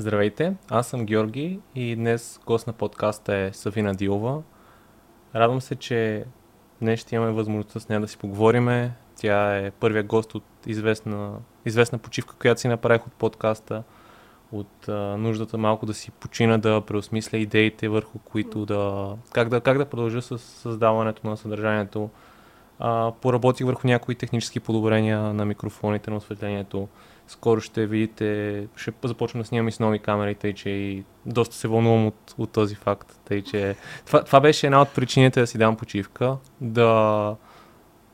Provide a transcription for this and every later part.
Здравейте, аз съм Георги и днес гост на подкаста е Савина Дилова. Радвам се, че днес ще имаме възможността с нея да си поговориме. Тя е първият гост от известна, известна почивка, която си направих от подкаста, от а, нуждата малко да си почина, да преосмисля идеите, върху които да... Как да, как да продължа с създаването на съдържанието. А, поработих върху някои технически подобрения на микрофоните, на осветлението скоро ще видите, ще започна да снимам и с нови камери, тъй че и доста се вълнувам от, от този факт. Тъй, че това, това беше една от причините да си дам почивка, да,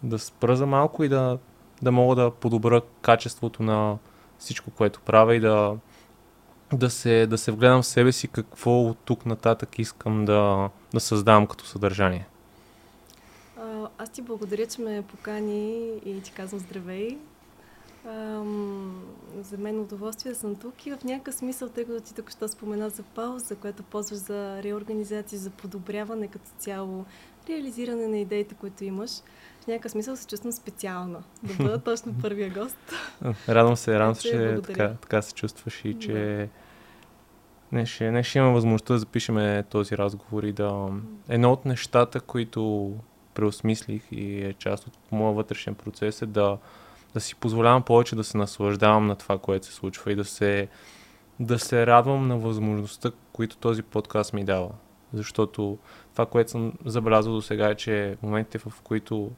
да спра за малко и да, да мога да подобра качеството на всичко, което правя и да, да, се, да се вгледам в себе си какво от тук нататък искам да, да създавам като съдържание. Аз ти благодаря, че ме покани и ти казвам здравей. Ам, за мен удоволствие да съм тук и в някакъв смисъл, тъй като ти тук що спомена за пауза, която ползваш за реорганизация, за подобряване като цяло, реализиране на идеите, които имаш, в някакъв смисъл се чувствам специална да бъда точно първия гост. Радвам се, радвам се, че така, така се чувстваш и че да. не, ще, не ще имам възможността да запишем този разговор и да... Едно от нещата, които преосмислих и е част от моя вътрешен процес е да да си позволявам повече да се наслаждавам на това, което се случва и да се, да се радвам на възможността, които този подкаст ми дава. Защото това, което съм забелязал до сега е, че моментите, в които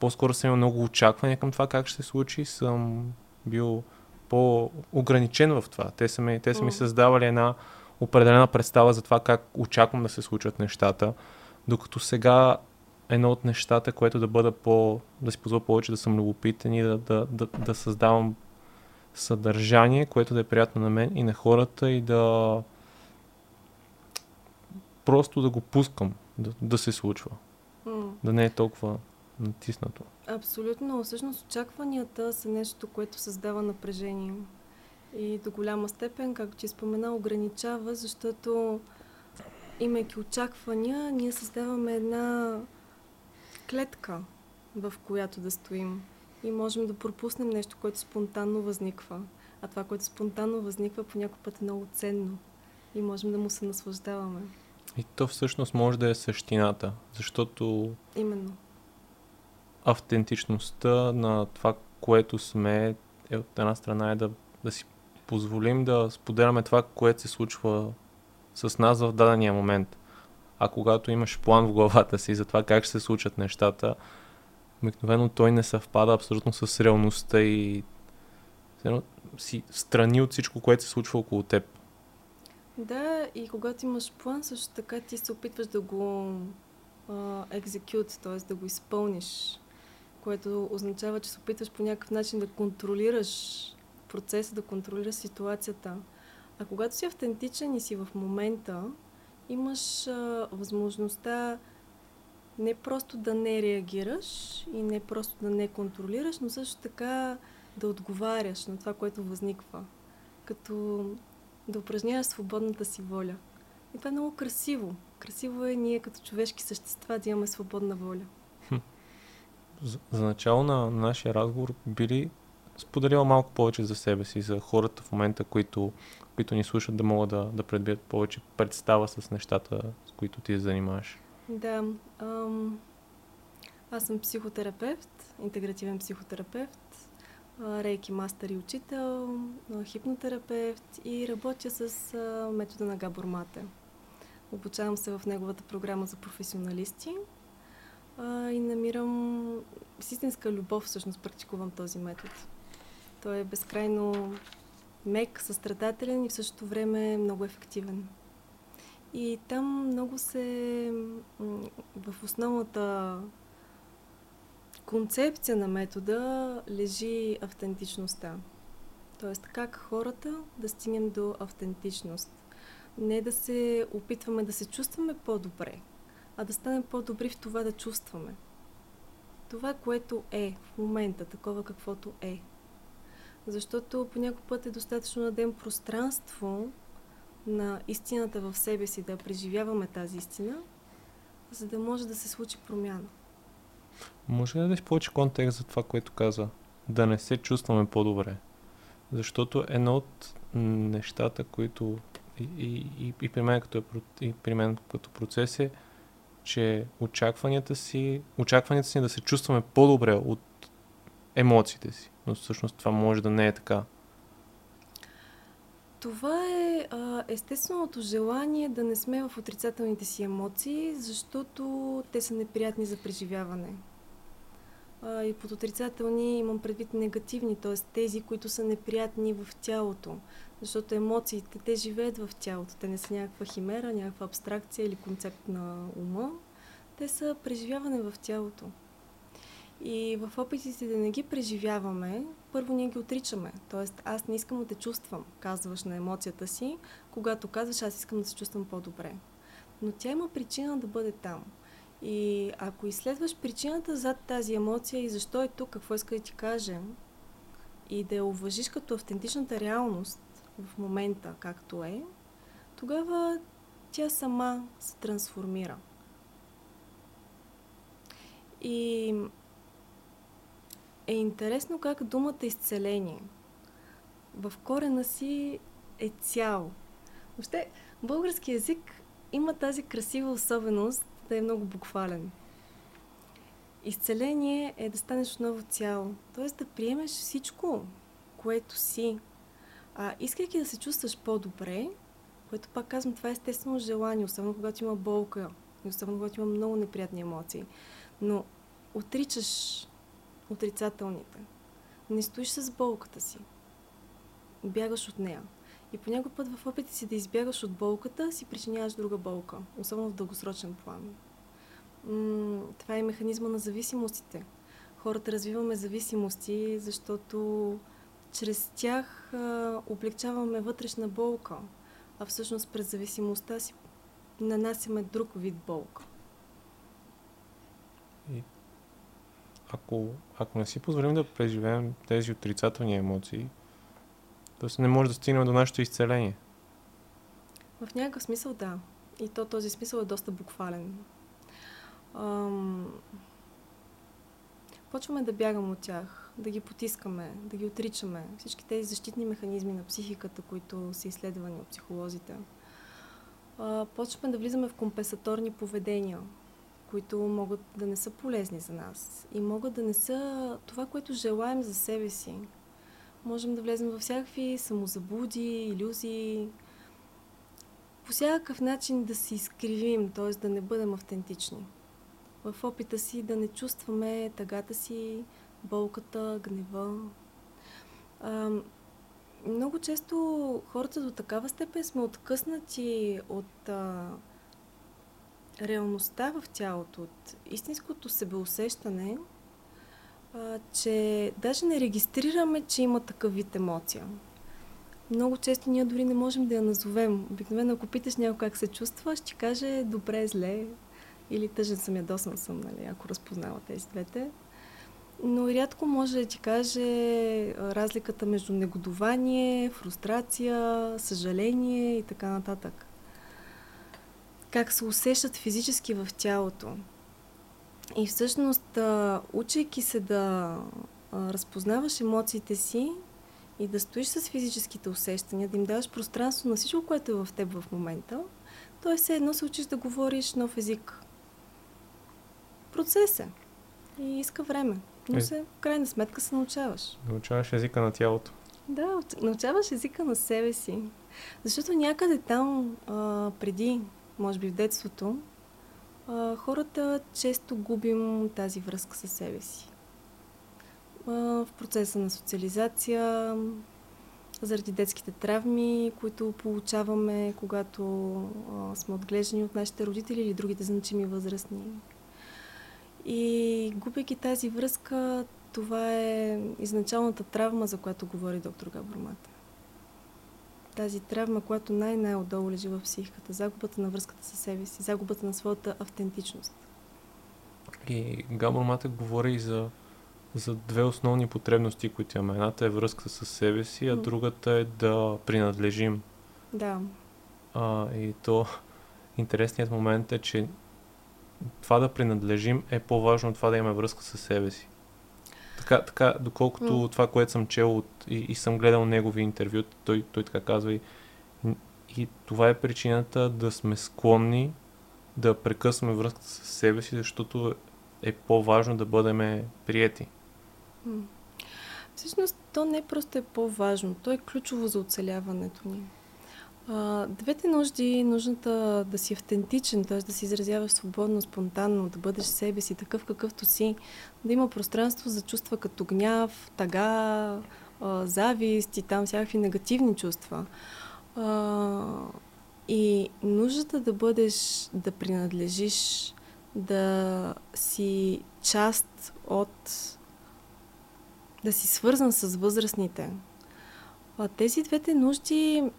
по-скоро съм имал много очаквания към това как ще се случи, съм бил по-ограничен в това. Те са ми, те са ми създавали една определена представа за това как очаквам да се случват нещата, докато сега едно от нещата, което да бъда по, да си позволя повече да съм любопитен и да, да, да, да създавам съдържание, което да е приятно на мен и на хората и да просто да го пускам, да, да се случва. Mm. Да не е толкова натиснато. Абсолютно. Всъщност очакванията са нещо, което създава напрежение. И до голяма степен, както ти спомена, ограничава, защото имайки очаквания, ние създаваме една клетка, в която да стоим. И можем да пропуснем нещо, което спонтанно възниква. А това, което спонтанно възниква, по някой път е много ценно. И можем да му се наслаждаваме. И то всъщност може да е същината, защото... Именно. Автентичността на това, което сме, е от една страна е да, да си позволим да споделяме това, което се случва с нас в дадения момент. А когато имаш план в главата си за това как ще се случат нещата, обикновено той не съвпада абсолютно с реалността и си страни от всичко, което се случва около теб. Да, и когато имаш план, също така ти се опитваш да го екзекют, т.е. да го изпълниш, което означава, че се опитваш по някакъв начин да контролираш процеса, да контролираш ситуацията. А когато си автентичен и си в момента, имаш а, възможността не просто да не реагираш и не просто да не контролираш, но също така да отговаряш на това, което възниква. Като да упражняваш свободната си воля. И това е много красиво. Красиво е ние като човешки същества да имаме свободна воля. За, за начало на нашия разговор били споделила малко повече за себе си, за хората в момента, които които ни слушат, да могат да, да предбият повече представа с нещата, с които ти се занимаваш? Да. Ам, аз съм психотерапевт, интегративен психотерапевт, рейки мастер и учител, хипнотерапевт и работя с метода на Габор Мате. Обучавам се в неговата програма за професионалисти и намирам с истинска любов, всъщност практикувам този метод. Той е безкрайно мек, състрадателен и в същото време много ефективен. И там много се в основната концепция на метода лежи автентичността. Тоест как хората да стигнем до автентичност. Не да се опитваме да се чувстваме по-добре, а да станем по-добри в това да чувстваме. Това, което е в момента, такова каквото е. Защото по някой път е достатъчно да дадем пространство на истината в себе си, да преживяваме тази истина, за да може да се случи промяна. Може ли да дадеш повече контекст за това, което каза? Да не се чувстваме по-добре. Защото едно от нещата, които и, и, и, при мен като е, и при мен като процес е, че очакванията си, очакванията си да се чувстваме по-добре от емоциите си. Но всъщност това може да не е така. Това е а, естественото желание да не сме в отрицателните си емоции, защото те са неприятни за преживяване. А, и под отрицателни имам предвид негативни, т.е. тези, които са неприятни в тялото. Защото емоциите, те живеят в тялото. Те не са някаква химера, някаква абстракция или концепт на ума. Те са преживяване в тялото. И в опитите да не ги преживяваме, първо ние ги отричаме. Тоест, аз не искам да те чувствам, казваш на емоцията си, когато казваш, аз искам да се чувствам по-добре. Но тя има причина да бъде там. И ако изследваш причината зад тази емоция и защо е тук, какво иска да ти каже, и да я уважиш като автентичната реалност в момента, както е, тогава тя сама се трансформира. И е интересно как думата изцеление в корена си е цял. Въобще, български язик има тази красива особеност да е много буквален. Изцеление е да станеш отново цяло, т.е. да приемеш всичко, което си. А искайки да се чувстваш по-добре, което пак казвам, това е естествено желание, особено когато има болка, особено когато има много неприятни емоции. Но отричаш отрицателните. Не стоиш с болката си. Бягаш от нея. И по някой път в опити си да избягаш от болката, си причиняваш друга болка, особено в дългосрочен план. М- това е механизма на зависимостите. Хората развиваме зависимости, защото чрез тях а, облегчаваме вътрешна болка, а всъщност през зависимостта си нанасяме друг вид болка. И ако, ако не си позволим да преживеем тези отрицателни емоции, то не може да стигнем до нашето изцеление. В някакъв смисъл да. И то този смисъл е доста буквален. Ам... Почваме да бягаме от тях, да ги потискаме, да ги отричаме. Всички тези защитни механизми на психиката, които са изследвани от психолозите. А, почваме да влизаме в компенсаторни поведения, които могат да не са полезни за нас и могат да не са това, което желаем за себе си. Можем да влезем във всякакви самозаблуди, иллюзии, по всякакъв начин да се изкривим, т.е. да не бъдем автентични. В опита си да не чувстваме тъгата си, болката, гнева. А, много често хората до такава степен сме откъснати от а, реалността в тялото, от истинското себеусещане, а, че даже не регистрираме, че има такъв вид емоция. Много често ние дори не можем да я назовем. Обикновено, ако питаш някой как се чувства, ще каже добре, зле или тъжен съм, ядосан съм, нали, ако разпознава тези двете. Но рядко може да ти каже разликата между негодование, фрустрация, съжаление и така нататък как се усещат физически в тялото. И всъщност, учейки се да разпознаваш емоциите си и да стоиш с физическите усещания, да им даваш пространство на всичко, което е в теб в момента, то е все едно се учиш да говориш нов език. Процес е. И иска време. Но е. се, в крайна сметка се научаваш. Научаваш езика на тялото. Да, научаваш езика на себе си. Защото някъде там, а, преди може би в детството, а, хората често губим тази връзка с себе си. А, в процеса на социализация, заради детските травми, които получаваме, когато а, сме отглеждани от нашите родители или другите значими възрастни. И губейки тази връзка, това е изначалната травма, за която говори доктор Габромата тази травма, която най-най-отдолу лежи в психиката. Загубата на връзката със себе си, загубата на своята автентичност. И Габор Матък говори и за, за две основни потребности, които имаме. Едната е връзка с себе си, а другата е да принадлежим. Да. А, и то интересният момент е, че това да принадлежим е по-важно от това да имаме връзка с себе си. Така, така доколкото mm. това, което съм чел от, и, и съм гледал негови интервю, той, той така казва и, и това е причината да сме склонни да прекъсваме връзката с себе си, защото е по-важно да бъдем приети. Mm. Всъщност, то не просто е по-важно, то е ключово за оцеляването ни. А, двете нужди, нужната да си автентичен, т.е. да си изразяваш свободно, спонтанно, да бъдеш себе си, такъв какъвто си, да има пространство за чувства като гняв, тага, а, завист и там всякакви негативни чувства. А, и нуждата да бъдеш, да принадлежиш, да си част от, да си свързан с възрастните. А, тези двете нужди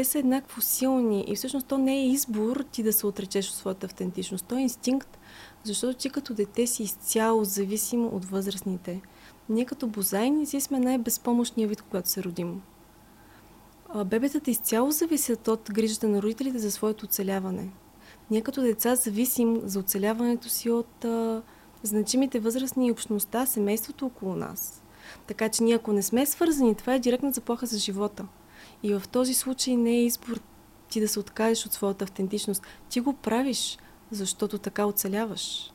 те са еднакво силни и всъщност то не е избор ти да се отречеш от своята автентичност. То е инстинкт, защото ти като дете си изцяло зависим от възрастните. Ние като бозайници сме най-безпомощния вид, когато се родим. Бебетата изцяло зависят от грижата на родителите за своето оцеляване. Ние като деца зависим за оцеляването си от а, значимите възрастни и общността, семейството около нас. Така че ние ако не сме свързани, това е директна заплаха за живота – и в този случай не е избор ти да се откажеш от своята автентичност. Ти го правиш, защото така оцеляваш.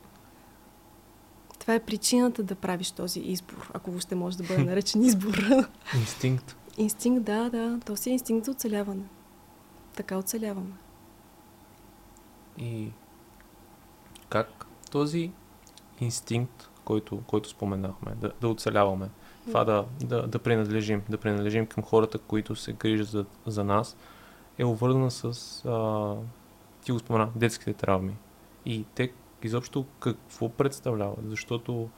Това е причината да правиш този избор, ако въобще може да бъде наречен избор. Инстинкт. Инстинкт, да, да. То си е инстинкт за оцеляване. Така оцеляваме. И как този инстинкт, който, който споменахме, да, да оцеляваме, това да, да, да принадлежим, да принадлежим към хората, които се грижат за, за нас, е обвързана с, а, ти го спомена, детските травми. И те изобщо какво представляват? Защото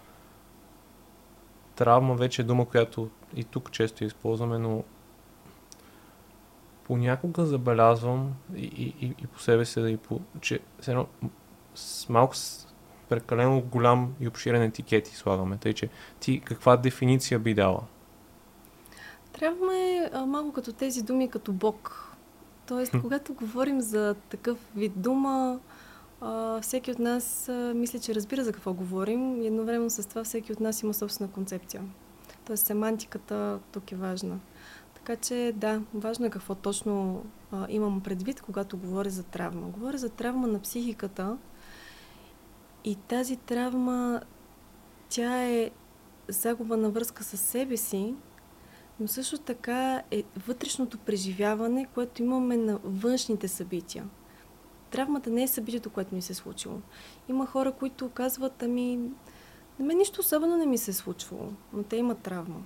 травма вече е дума, която и тук често използваме, но понякога забелязвам и, и, и, по себе си, да и по, че едно, с малко прекалено голям и обширен етикет слагаме. Тъй, че ти каква дефиниция би дала? Трябва е малко като тези думи, като Бог. Тоест, когато говорим за такъв вид дума, а, всеки от нас а, мисля, че разбира за какво говорим и едновременно с това всеки от нас има собствена концепция. Тоест, семантиката тук е важна. Така че, да, важно е какво точно а, имам предвид, когато говоря за травма. Говоря за травма на психиката, и тази травма, тя е загуба на връзка с себе си, но също така е вътрешното преживяване, което имаме на външните събития. Травмата не е събитието, което ни се е случило. Има хора, които казват, ами, на мен нищо особено не ми се е случвало, но те имат травма.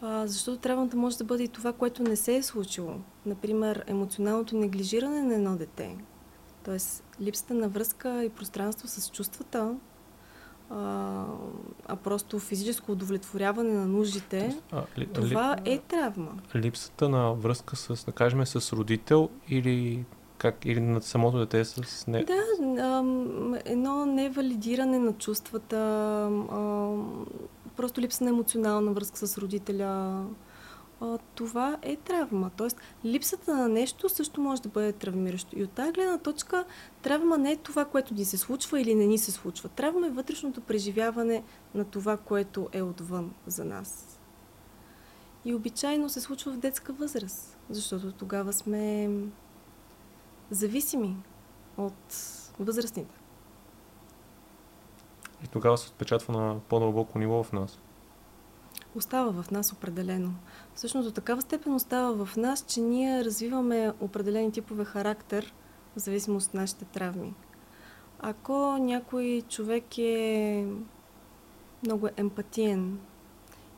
А, защото травмата може да бъде и това, което не се е случило. Например, емоционалното неглижиране на едно дете, Тоест, липсата на връзка и пространство с чувствата, а, а просто физическо удовлетворяване на нуждите, а, ли, това ли, е травма. Липсата на връзка с, да кажем, с родител или как, или на самото дете с не... Да, а, едно невалидиране на чувствата, а, просто липса на емоционална връзка с родителя, това е травма. Тоест, липсата на нещо също може да бъде травмиращо. И от тази гледна точка, травма не е това, което ни се случва или не ни се случва. Травма е вътрешното преживяване на това, което е отвън за нас. И обичайно се случва в детска възраст, защото тогава сме зависими от възрастните. И тогава се отпечатва на по-дълбоко ниво в нас остава в нас определено. Всъщност до такава степен остава в нас, че ние развиваме определени типове характер в зависимост от нашите травми. Ако някой човек е много емпатиен,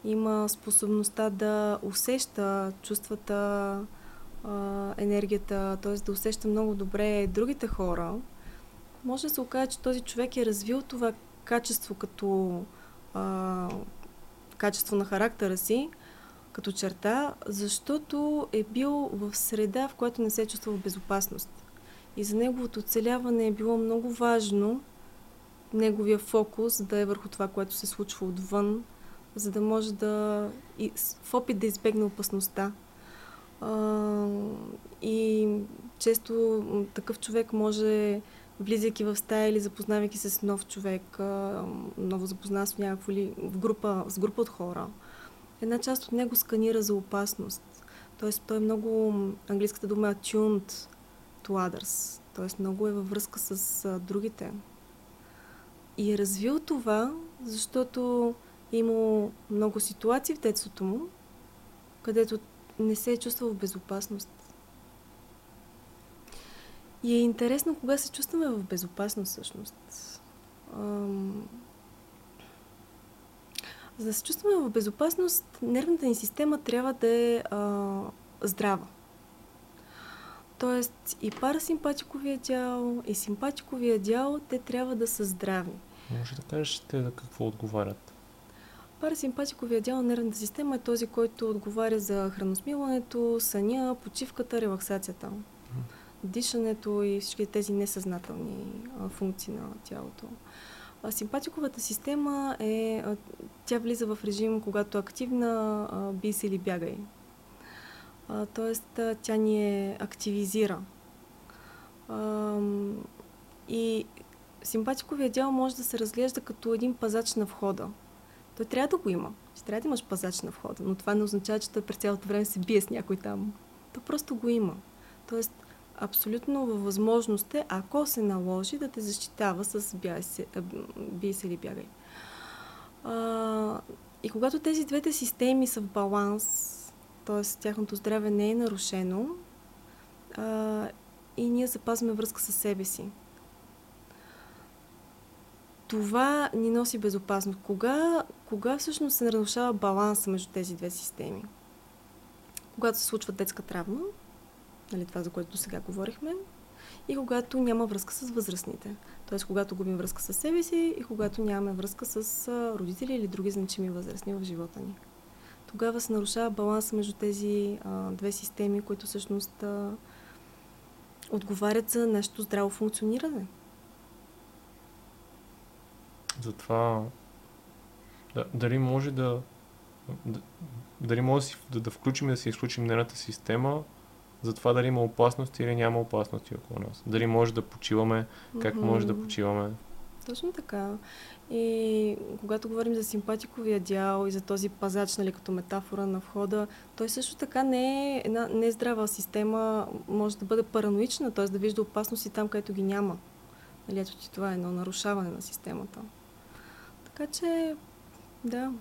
има способността да усеща чувствата, енергията, т.е. да усеща много добре другите хора, може да се окаже, че този човек е развил това качество като качество на характера си, като черта, защото е бил в среда, в която не се е чувствал в безопасност. И за неговото оцеляване е било много важно неговия фокус да е върху това, което се случва отвън, за да може да в опит да избегне опасността. И често такъв човек може влизайки в стая или запознавайки се с нов човек, ново запознанство някакво или в група, с група от хора, една част от него сканира за опасност. Тоест, той е много, английската дума е attuned to others. Тоест, много е във връзка с а, другите. И е развил това, защото е имало много ситуации в детството му, където не се е чувствал в безопасност. И е интересно кога се чувстваме в безопасност всъщност. Ам... За да се чувстваме в безопасност, нервната ни система трябва да е а, здрава. Тоест и парасимпатиковия дял, и симпатиковия дял, те трябва да са здрави. Може да кажеш те да какво отговарят? Парасимпатиковия дял на нервната система е този, който отговаря за храносмилането, съня, почивката, релаксацията дишането и всички тези несъзнателни функции на тялото. Симпатиковата система е, тя влиза в режим, когато активна, а, се или бягай. Тоест, тя ни е активизира. И симпатиковия дял може да се разглежда като един пазач на входа. Той трябва да го има. Ще трябва да имаш пазач на входа, но това не означава, че той през цялото време се бие с някой там. То просто го има. Тоест, абсолютно във възможност е, ако се наложи, да те защитава с бий се или бягай. А, и когато тези двете системи са в баланс, т.е. тяхното здраве не е нарушено, а, и ние запазваме връзка с себе си. Това ни носи безопасност. Кога, кога всъщност се нарушава баланса между тези две системи? Когато се случва детска травма, нали, това, за което до сега говорихме, и когато няма връзка с възрастните. Т.е. когато губим връзка с себе си и когато нямаме връзка с родители или други значими възрастни в живота ни. Тогава се нарушава баланса между тези а, две системи, които всъщност а, отговарят за нашето здраво функциониране. Затова да, дали може да, да дали може да, да включим и да се изключим нервната система за това дали има опасности или няма опасности около нас. Дали може да почиваме, как mm-hmm. може да почиваме. Точно така. И когато говорим за симпатиковия дял и за този пазач, нали, като метафора на входа, той също така не е една нездрава система, може да бъде параноична, т.е. да вижда опасности там, където ги няма. Нали, ето ти това е едно нарушаване на системата. Така че, да,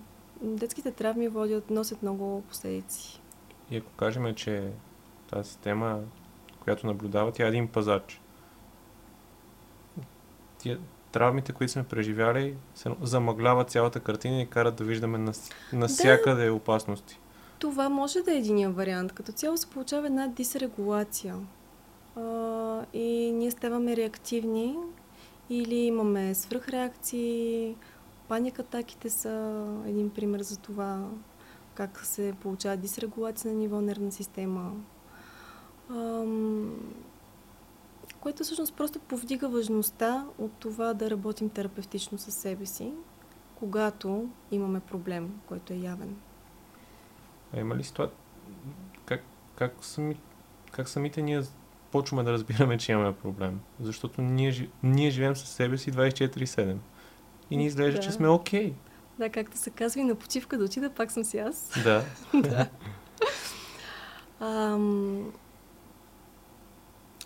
детските травми водят, носят много последици. И ако кажем, че тази система, която наблюдава, тя е един пазач. Тия травмите, които сме преживяли, се замъгляват цялата картина и карат да виждаме навсякъде да. опасности. Това може да е един вариант. Като цяло се получава една дисрегулация. А, и ние ставаме реактивни или имаме свръхреакции. Паникатаките са един пример за това как се получава дисрегулация на ниво нервна система което всъщност просто повдига важността от това да работим терапевтично със себе си, когато имаме проблем, който е явен. А има ли ситуация? Как, как, сами, как самите ние почваме да разбираме, че имаме проблем? Защото ние, ние живеем със себе си 24-7. И ни изглежда, да. че сме окей. Okay. Да, както се казва и на почивка да отида, пак съм си аз. Да. да. Ам,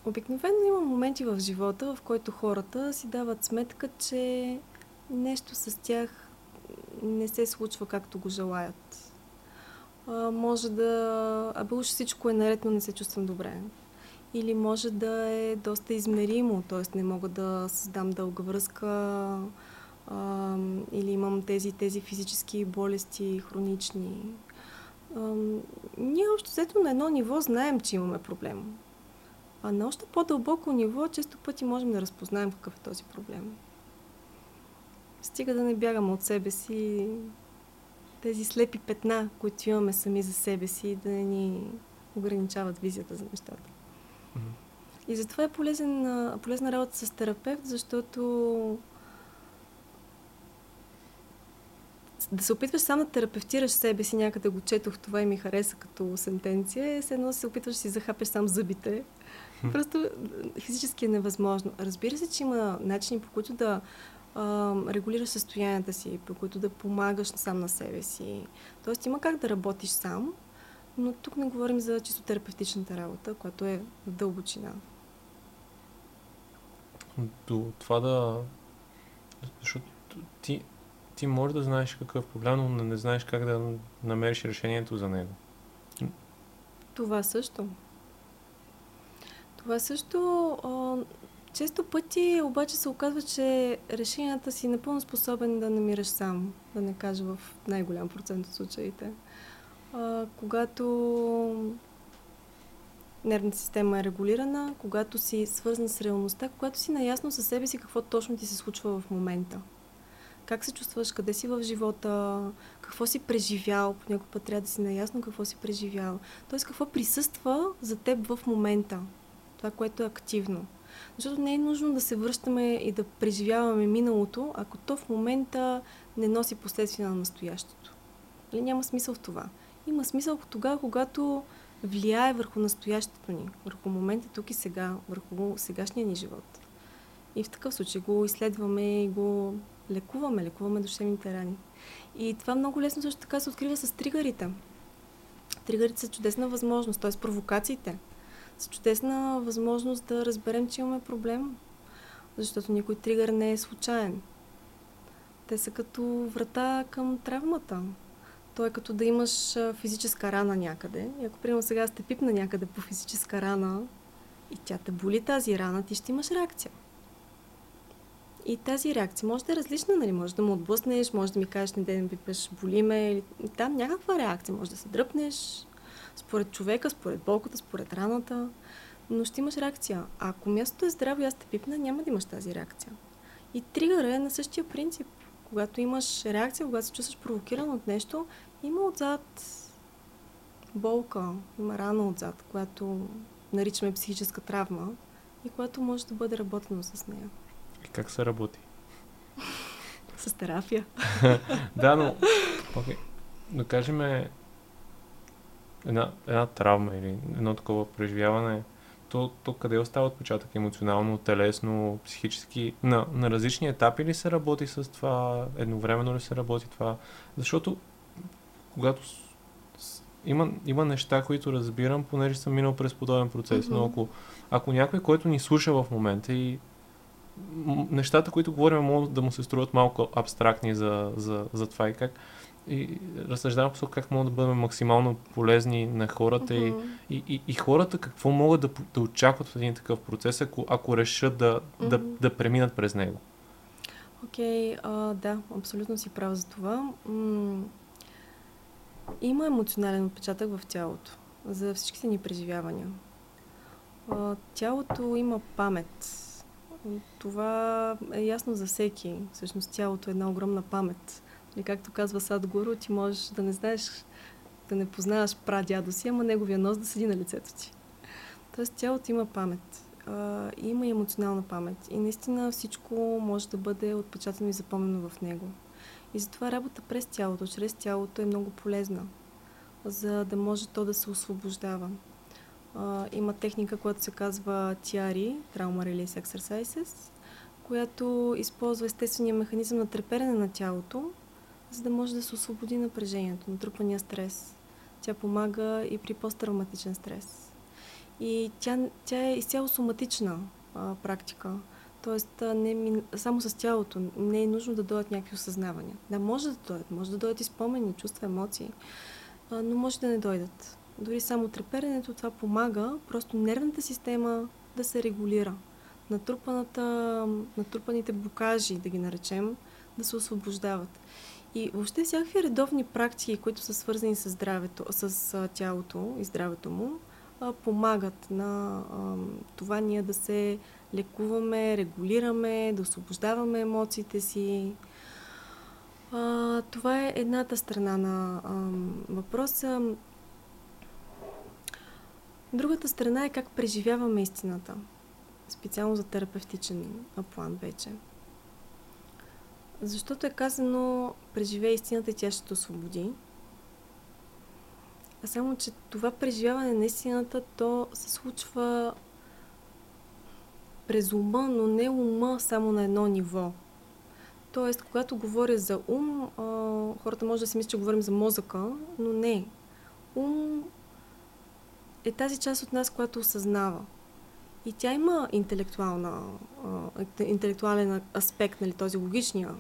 Обикновено има моменти в живота, в който хората си дават сметка, че нещо с тях не се случва както го желаят. А, може да... Абе уж всичко е наред, но не се чувствам добре. Или може да е доста измеримо, т.е. не мога да създам дълга връзка, а, или имам тези, тези физически болести, хронични. А, ние още взето на едно ниво знаем, че имаме проблем. А на още по-дълбоко ниво, често пъти можем да разпознаем какъв е този проблем. Стига да не бягаме от себе си тези слепи петна, които имаме сами за себе си, да не ни ограничават визията за нещата. Mm-hmm. И затова е полезен, полезна работа с терапевт, защото да се опитваш сам да терапевтираш себе си, някъде го четох това и ми хареса като сентенция, е едно се опитваш да си захапеш сам зъбите. Просто физически е невъзможно. Разбира се, че има начини по които да а, регулираш състоянията си, по които да помагаш сам на себе си. Тоест има как да работиш сам, но тук не говорим за чисто терапевтичната работа, която е в дълбочина. До това да... Защото ти, ти можеш да знаеш какъв проблем, но не, не знаеш как да намериш решението за него. Това също. Това също а, често пъти обаче се оказва, че решенията си напълно способен да намираш сам, да не кажа в най-голям процент от случаите. А, когато нервната система е регулирана, когато си свързан с реалността, когато си наясно със себе си какво точно ти се случва в момента. Как се чувстваш, къде си в живота, какво си преживял, по някой път трябва да си наясно какво си преживял. Тоест какво присъства за теб в момента, това, което е активно. Защото не е нужно да се връщаме и да преживяваме миналото, ако то в момента не носи последствия на настоящето. Или няма смисъл в това. Има смисъл тогава, когато влияе върху настоящето ни, върху момента тук и сега, върху сегашния ни живот. И в такъв случай го изследваме и го лекуваме, лекуваме душевните рани. И това много лесно също така се открива с тригарите. Тригарите са чудесна възможност, т.е. провокациите са чудесна възможност да разберем, че имаме проблем, защото никой тригър не е случайен. Те са като врата към травмата. То е като да имаш физическа рана някъде. И ако, примерно, сега сте пипна някъде по физическа рана и тя те боли тази рана, ти ще имаш реакция. И тази реакция може да е различна, нали? Може да му отблъснеш, може да ми кажеш, не да ми пипеш, боли ме. Или... Там някаква реакция. Може да се дръпнеш, според човека, според болката, според раната. Но ще имаш реакция. А ако мястото е здраво и аз те пипна, няма да имаш тази реакция. И тригъра е на същия принцип. Когато имаш реакция, когато се чувстваш провокиран от нещо, има отзад болка, има рана отзад, която наричаме психическа травма и която може да бъде работено с нея. И как се работи? с терапия. да, но... Okay. Да кажем една, една травма или едно такова преживяване, то, то къде остава отпечатък емоционално, телесно, психически? На, на различни етапи ли се работи с това? Едновременно ли се работи това? Защото когато има, има неща, които разбирам, понеже съм минал през подобен процес, mm-hmm. но ако, ако някой, който ни слуша в момента и нещата, които говорим, могат да му се струват малко абстрактни за, за, за това и как и разсъждавам по как могат да бъдем максимално полезни на хората mm-hmm. и, и, и хората какво могат да, да очакват от един такъв процес, ако, ако решат да, mm-hmm. да, да преминат през него. Окей, okay, да, абсолютно си прав за това. М- има емоционален отпечатък в тялото за всичките ни преживявания. А, тялото има памет. Това е ясно за всеки. Всъщност тялото е една огромна памет и както казва Сад Гуру, ти можеш да не знаеш, да не познаваш прадядо си, ама неговия нос да седи на лицето ти. Тоест тялото има памет. А, има и емоционална памет. И наистина всичко може да бъде отпечатано и запомнено в него. И затова работа през тялото, чрез тялото е много полезна, за да може то да се освобождава. А, има техника, която се казва TRE, Trauma Release Exercises, която използва естествения механизъм на треперене на тялото, за да може да се освободи напрежението, натрупания стрес. Тя помага и при посттравматичен стрес. И тя, тя е изцяло соматична а, практика. Тоест, не, само с тялото не е нужно да дойдат някакви осъзнавания. Да, може да дойдат, може да дойдат и спомени, чувства, емоции, а, но може да не дойдат. Дори само треперенето това помага просто нервната система да се регулира. Натрупаните блокажи, да ги наречем, да се освобождават. И въобще всякакви редовни практики, които са свързани с здравето, с тялото и здравето му, помагат на това ние да се лекуваме, регулираме, да освобождаваме емоциите си. А, това е едната страна на а, въпроса. Другата страна е как преживяваме истината. Специално за терапевтичен план вече. Защото е казано, преживее истината и тя ще те освободи. А само, че това преживяване на истината, то се случва през ума, но не ума само на едно ниво. Тоест, когато говоря за ум, хората може да си мислят, че говорим за мозъка, но не. Ум е тази част от нас, която осъзнава. И тя има интелектуална, интелектуален аспект, нали, този логичния,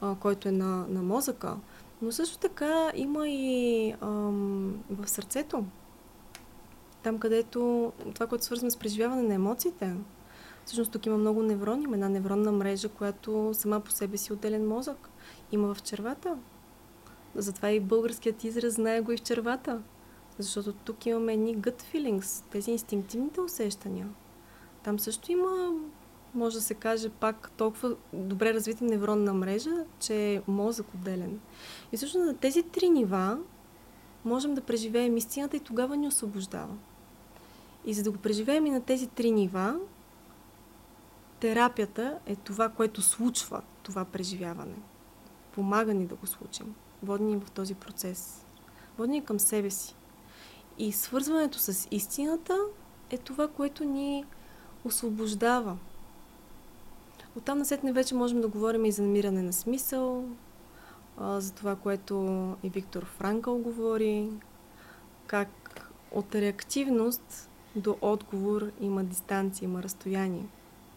а, който е на, на мозъка. Но също така има и ам, в сърцето. Там, където това, което свързваме с преживяване на емоциите. Всъщност тук има много неврони, има една невронна мрежа, която сама по себе си е отделен мозък. Има в червата. Затова и българският израз знае го и в червата. Защото тук имаме едни gut feelings, тези инстинктивните усещания. Там също има, може да се каже, пак толкова добре развита невронна мрежа, че е мозък отделен. И всъщност на тези три нива можем да преживеем истината и тогава ни освобождава. И за да го преживеем и на тези три нива, терапията е това, което случва това преживяване. Помага ни да го случим. Води ни в този процес. Води ни към себе си. И свързването с истината е това, което ни освобождава. Оттам насетне вече можем да говорим и за намиране на смисъл, за това, което и Виктор Франкъл говори, как от реактивност до отговор има дистанция, има разстояние.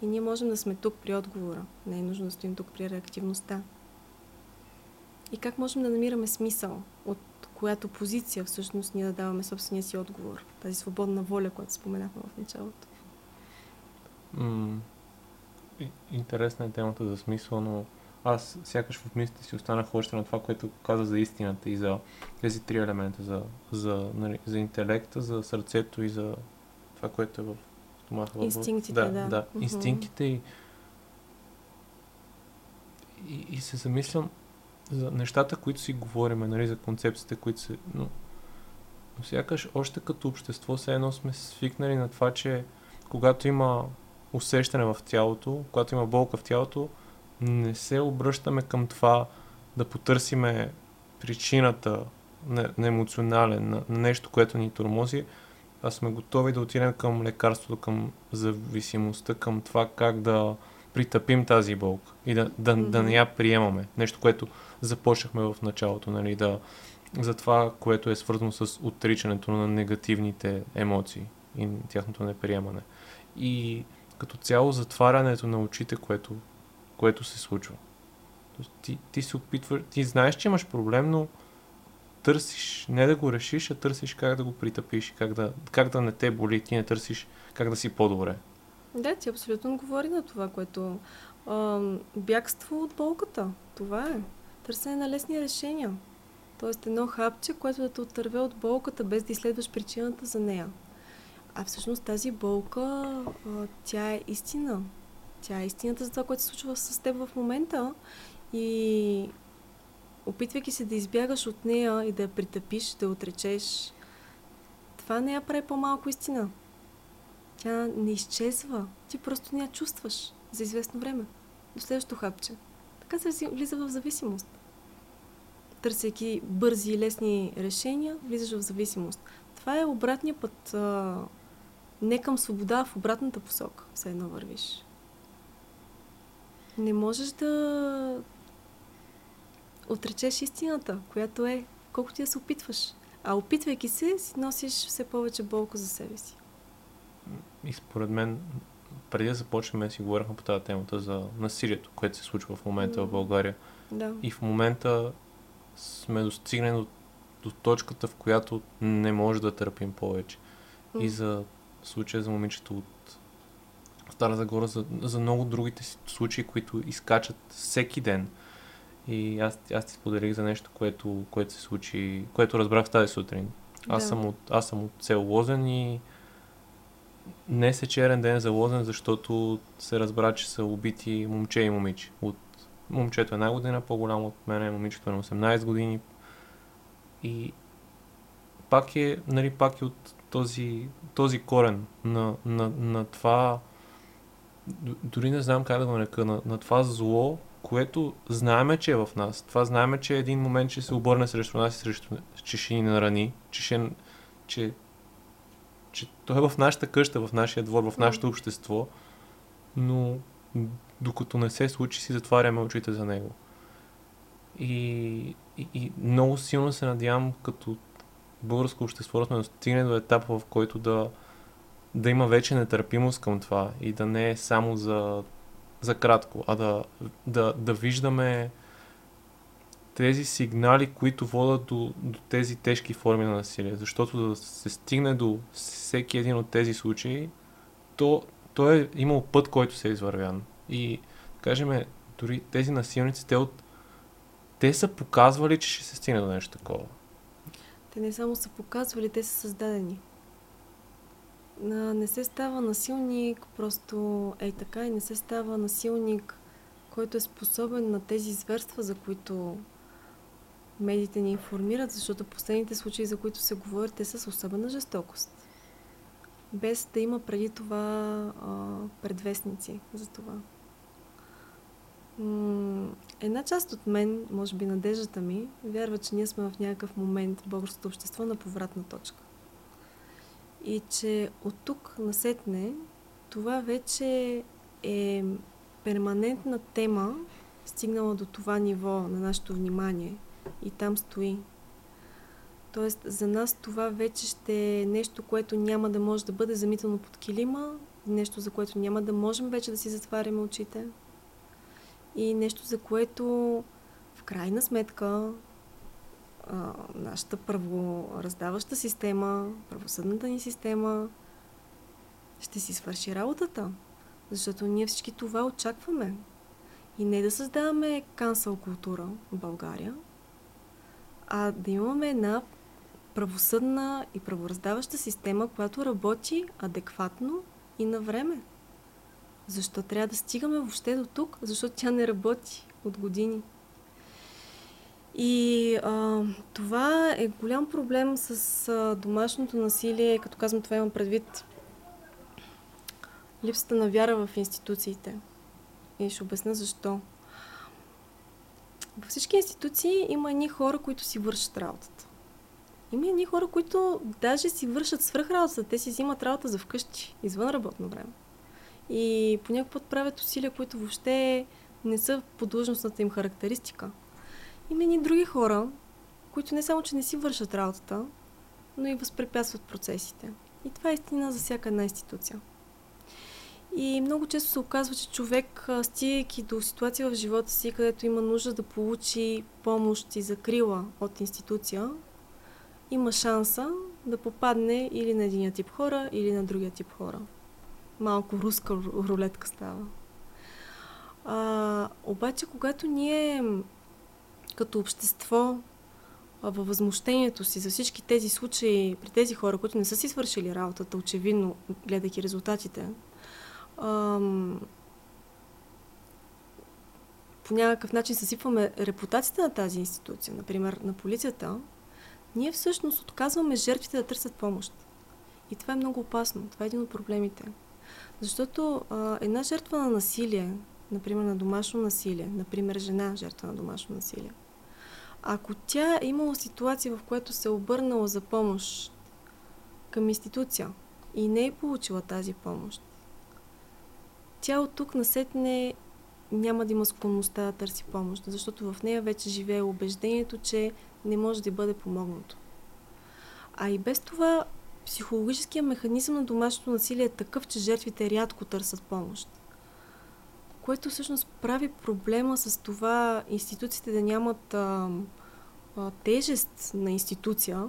И ние можем да сме тук при отговора. Не е нужно да стоим тук при реактивността. И как можем да намираме смисъл от която позиция всъщност ние да даваме собствения си отговор. Тази свободна воля, която споменахме в началото. Mm. Интересна е темата за смисъл, но аз сякаш в мислите си останах още на това, което каза за истината и за тези три елемента, за, за, нали, за интелекта, за сърцето и за това, което е в стомаха. Инстинктите, да. да. да. Mm-hmm. Инстинктите и, и, и се замислям, за нещата, които си говорим, нали, за концепциите, които се... Но, но сякаш още като общество все едно сме свикнали на това, че когато има усещане в тялото, когато има болка в тялото, не се обръщаме към това да потърсиме причината на, на емоционален, на, на нещо, което ни тормози, а сме готови да отидем към лекарството, към зависимостта, към това как да притъпим тази болка и да, да, mm-hmm. да не я приемаме. Нещо, което започнахме в началото, нали, да, за това, което е свързано с отричането на негативните емоции и тяхното неприемане. И като цяло затварянето на очите, което, което се случва. Ти, ти се опитваш, ти знаеш, че имаш проблем, но търсиш не да го решиш, а търсиш как да го притъпиш, как да, как да не те боли, ти не търсиш как да си по-добре. Да, ти абсолютно говори на това, което а, бягство от болката. Това е. Търсене на лесни решения. Тоест едно хапче, което да те отърве от болката, без да изследваш причината за нея. А всъщност тази болка, тя е истина. Тя е истината за това, което се случва с теб в момента. И опитвайки се да избягаш от нея и да я притъпиш, да я отречеш, това не я прави по-малко истина. Тя не изчезва. Ти просто не я чувстваш за известно време. До следващото хапче. Така се влиза в зависимост. Търсейки бързи и лесни решения, влизаш в зависимост. Това е обратният път. Не към свобода, а в обратната посока. Все едно вървиш. Не можеш да отречеш истината, която е колкото да се опитваш. А опитвайки се, си носиш все повече болко за себе си. И според мен, преди да започнем, си говорихме по тази темата за насилието, което се случва в момента mm. в България. Да. И в момента сме достигнали до, до точката, в която не може да търпим повече. Mm. И за случая за момичето от Стара Загора, за, за много другите случаи, които изкачат всеки ден. И аз, аз ти споделих за нещо, което, което се случи, което разбрах тази сутрин. Аз, да. съм от, аз съм от село Лозен и Днес е черен ден за Лозен, защото се разбра, че са убити момче и момиче. От момчето е една година по-голямо от мен, момичето е на 18 години. И пак е, нали, пак е от този, този корен на, на, на това, дори не знам как да го нарека, на, на това зло, което знаеме, че е в нас. Това знаеме, че един момент ще се обърне срещу нас и срещу, че ще ни нарани, че, ще, че, че той е в нашата къща, в нашия двор, в нашето общество, но докато не се случи, си затваряме очите за него. И, и, и много силно се надявам, като българско общество да сме стигне до етапа, в който да, да има вече нетърпимост към това и да не е само за, за кратко, а да, да, да виждаме тези сигнали, които водят до, до тези тежки форми на насилие. Защото да се стигне до всеки един от тези случаи, то, то е имал път, който се е извървян. И, кажем, дори тези насилници, те, от, те са показвали, че ще се стигне до нещо такова. Те не само са показвали, те са създадени. Не се става насилник просто ей така и не се става насилник, който е способен на тези зверства, за които медиите ни информират, защото последните случаи, за които се говори, те са с особена жестокост. Без да има преди това а, предвестници за това. Една част от мен, може би надеждата ми, вярва, че ние сме в някакъв момент в българското общество на повратна точка. И че от тук насетне това вече е перманентна тема, стигнала до това ниво на нашето внимание и там стои. Тоест, за нас това вече ще е нещо, което няма да може да бъде замитано под килима, нещо, за което няма да можем вече да си затваряме очите и нещо, за което в крайна сметка а, нашата правораздаваща система, правосъдната ни система ще си свърши работата. Защото ние всички това очакваме. И не да създаваме кансъл култура в България, а да имаме една правосъдна и правораздаваща система, която работи адекватно и на време. Защо трябва да стигаме въобще до тук? Защото тя не работи от години. И а, това е голям проблем с а, домашното насилие. Като казвам това, имам предвид липсата на вяра в институциите. И ще обясня защо. Във всички институции има едни хора, които си вършат работата. Има едни хора, които даже си вършат свръх работата. Те си взимат работа за вкъщи, извън работно време. И понякога правят усилия, които въобще не са по длъжностната им характеристика. Има и други хора, които не само, че не си вършат работата, но и възпрепятстват процесите. И това е истина за всяка една институция. И много често се оказва, че човек, стигайки до ситуация в живота си, където има нужда да получи помощ и закрила от институция, има шанса да попадне или на един тип хора, или на другия тип хора малко руска рулетка става. А, обаче, когато ние като общество във възмущението си за всички тези случаи при тези хора, които не са си свършили работата, очевидно, гледайки резултатите, ам, по някакъв начин съсипваме репутацията на тази институция, например на полицията, ние всъщност отказваме жертвите да търсят помощ. И това е много опасно. Това е един от проблемите. Защото а, една жертва на насилие, например на домашно насилие, например жена жертва на домашно насилие, ако тя е имала ситуация, в която се е обърнала за помощ към институция и не е получила тази помощ, тя от тук насетне няма да има склонността да търси помощ, защото в нея вече живее убеждението, че не може да бъде помогнато. А и без това Психологическият механизъм на домашното насилие е такъв, че жертвите рядко търсят помощ. Което всъщност прави проблема с това институциите да нямат а, а, тежест на институция,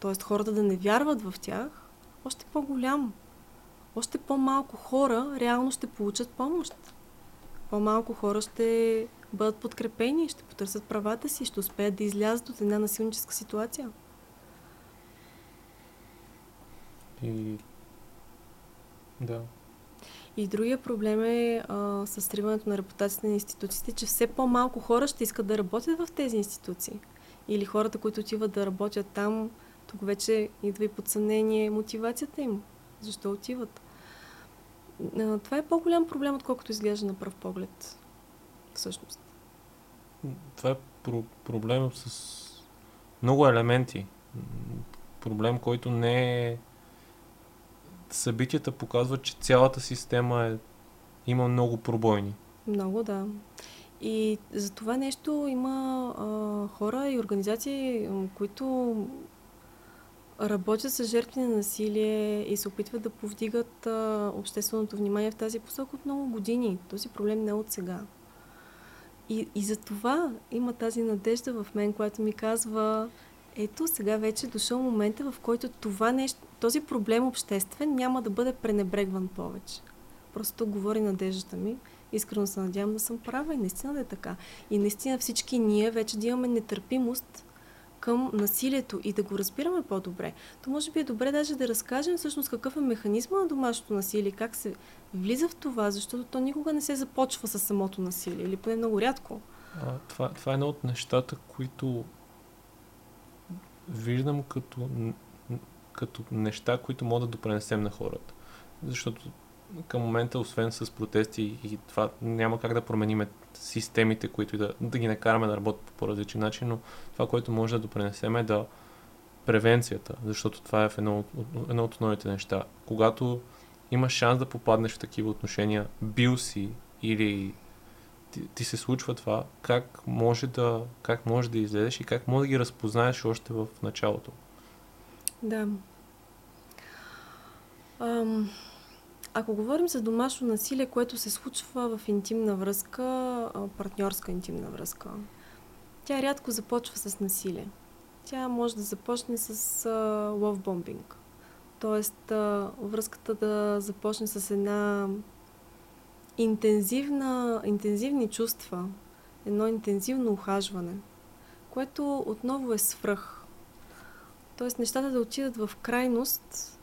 т.е. хората да не вярват в тях, още по-голям. Още по-малко хора реално ще получат помощ. По-малко хора ще бъдат подкрепени, ще потърсят правата си, ще успеят да излязат от една насилническа ситуация. И да. И другия проблем е а, с сриването на репутацията на институциите, че все по-малко хора ще искат да работят в тези институции. Или хората, които отиват да работят там, тук вече идва и под съмнение мотивацията им. Защо отиват? А, това е по-голям проблем, отколкото изглежда на пръв поглед. всъщност. Това е про- проблем с много елементи. Проблем, който не е... Събитията показват, че цялата система е... има много пробойни. Много, да. И за това нещо има а, хора и организации, които работят с жертви на насилие и се опитват да повдигат а, общественото внимание в тази посока от много години. Този проблем не е от сега. И, и за това има тази надежда в мен, която ми казва, ето сега вече е дошъл момента, в който това нещо, този проблем обществен няма да бъде пренебрегван повече. Просто говори надеждата ми. Искрено се надявам да съм права и наистина да е така. И наистина всички ние вече да имаме нетърпимост към насилието и да го разбираме по-добре. То може би е добре даже да разкажем всъщност какъв е механизма на домашното насилие, как се влиза в това, защото то никога не се започва с самото насилие, или поне много рядко. А, това, това е едно от нещата, които виждам като, като неща, които могат да допренесем на хората. Защото към момента, освен с протести и това, няма как да променим системите, които да, да ги накараме да работят по по-различен начин, но това, което може да допренесем е да превенцията, защото това е в едно, едно от основните неща. Когато имаш шанс да попаднеш в такива отношения, бил си или ти, ти се случва това, как може да, как може да излезеш и как може да ги разпознаеш още в началото. Да. Ам, ако говорим за домашно насилие, което се случва в интимна връзка, партньорска интимна връзка, тя рядко започва с насилие. Тя може да започне с ловбомбинг. Тоест, а, връзката да започне с една интензивна, интензивни чувства, едно интензивно ухажване, което отново е свръх. Тоест, нещата да отидат в крайност,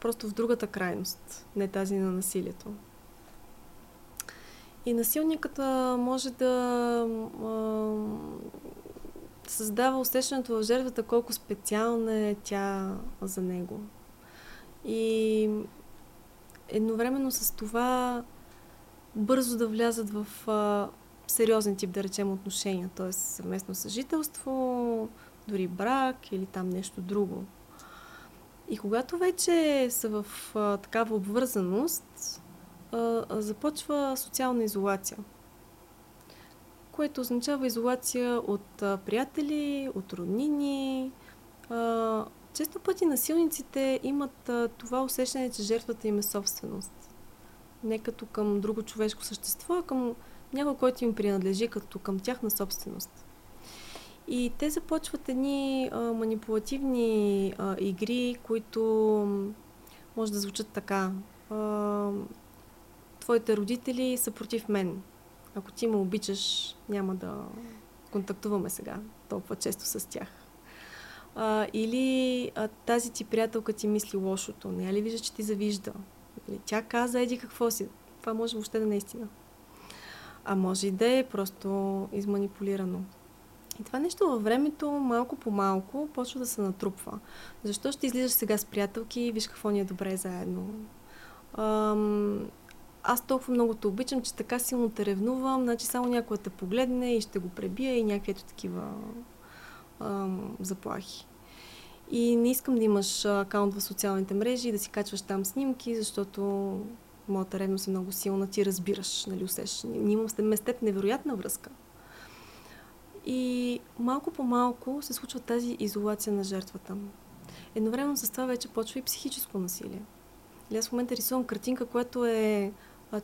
просто в другата крайност, не тази на насилието. И насилникът може да а, създава усещането в жертвата колко специална е тя за него. И едновременно с това бързо да влязат в а, сериозен тип, да речем, отношения, т.е. съвместно съжителство, дори брак или там нещо друго. И когато вече са в а, такава обвързаност, а, започва социална изолация. Което означава изолация от приятели, от роднини. Често пъти насилниците имат това усещане, че жертвата им е собственост. Не като към друго човешко същество, а към някой, който им принадлежи като към тяхна собственост. И те започват едни а, манипулативни а, игри, които може да звучат така. А, твоите родители са против мен. Ако ти ме обичаш, няма да контактуваме сега толкова често с тях. А, или а, тази ти приятелка ти мисли лошото. Не ли вижда, че ти завижда? Тя каза, еди какво си. Това може въобще да не е истина. А може и да е просто изманипулирано. И това нещо във времето, малко по малко, почва да се натрупва. Защо ще излизаш сега с приятелки и виж какво ни е добре заедно? Ам, аз толкова много те обичам, че така силно те ревнувам, значи само някой те погледне и ще го пребия и някакви такива ам, заплахи. И не искам да имаш акаунт в социалните мрежи и да си качваш там снимки, защото моята ревност е много силна, ти разбираш, нали, усещаш. Ние имам с теб невероятна връзка. И малко по малко се случва тази изолация на жертвата. Едновременно с това вече почва и психическо насилие. Или аз в момента рисувам картинка, която е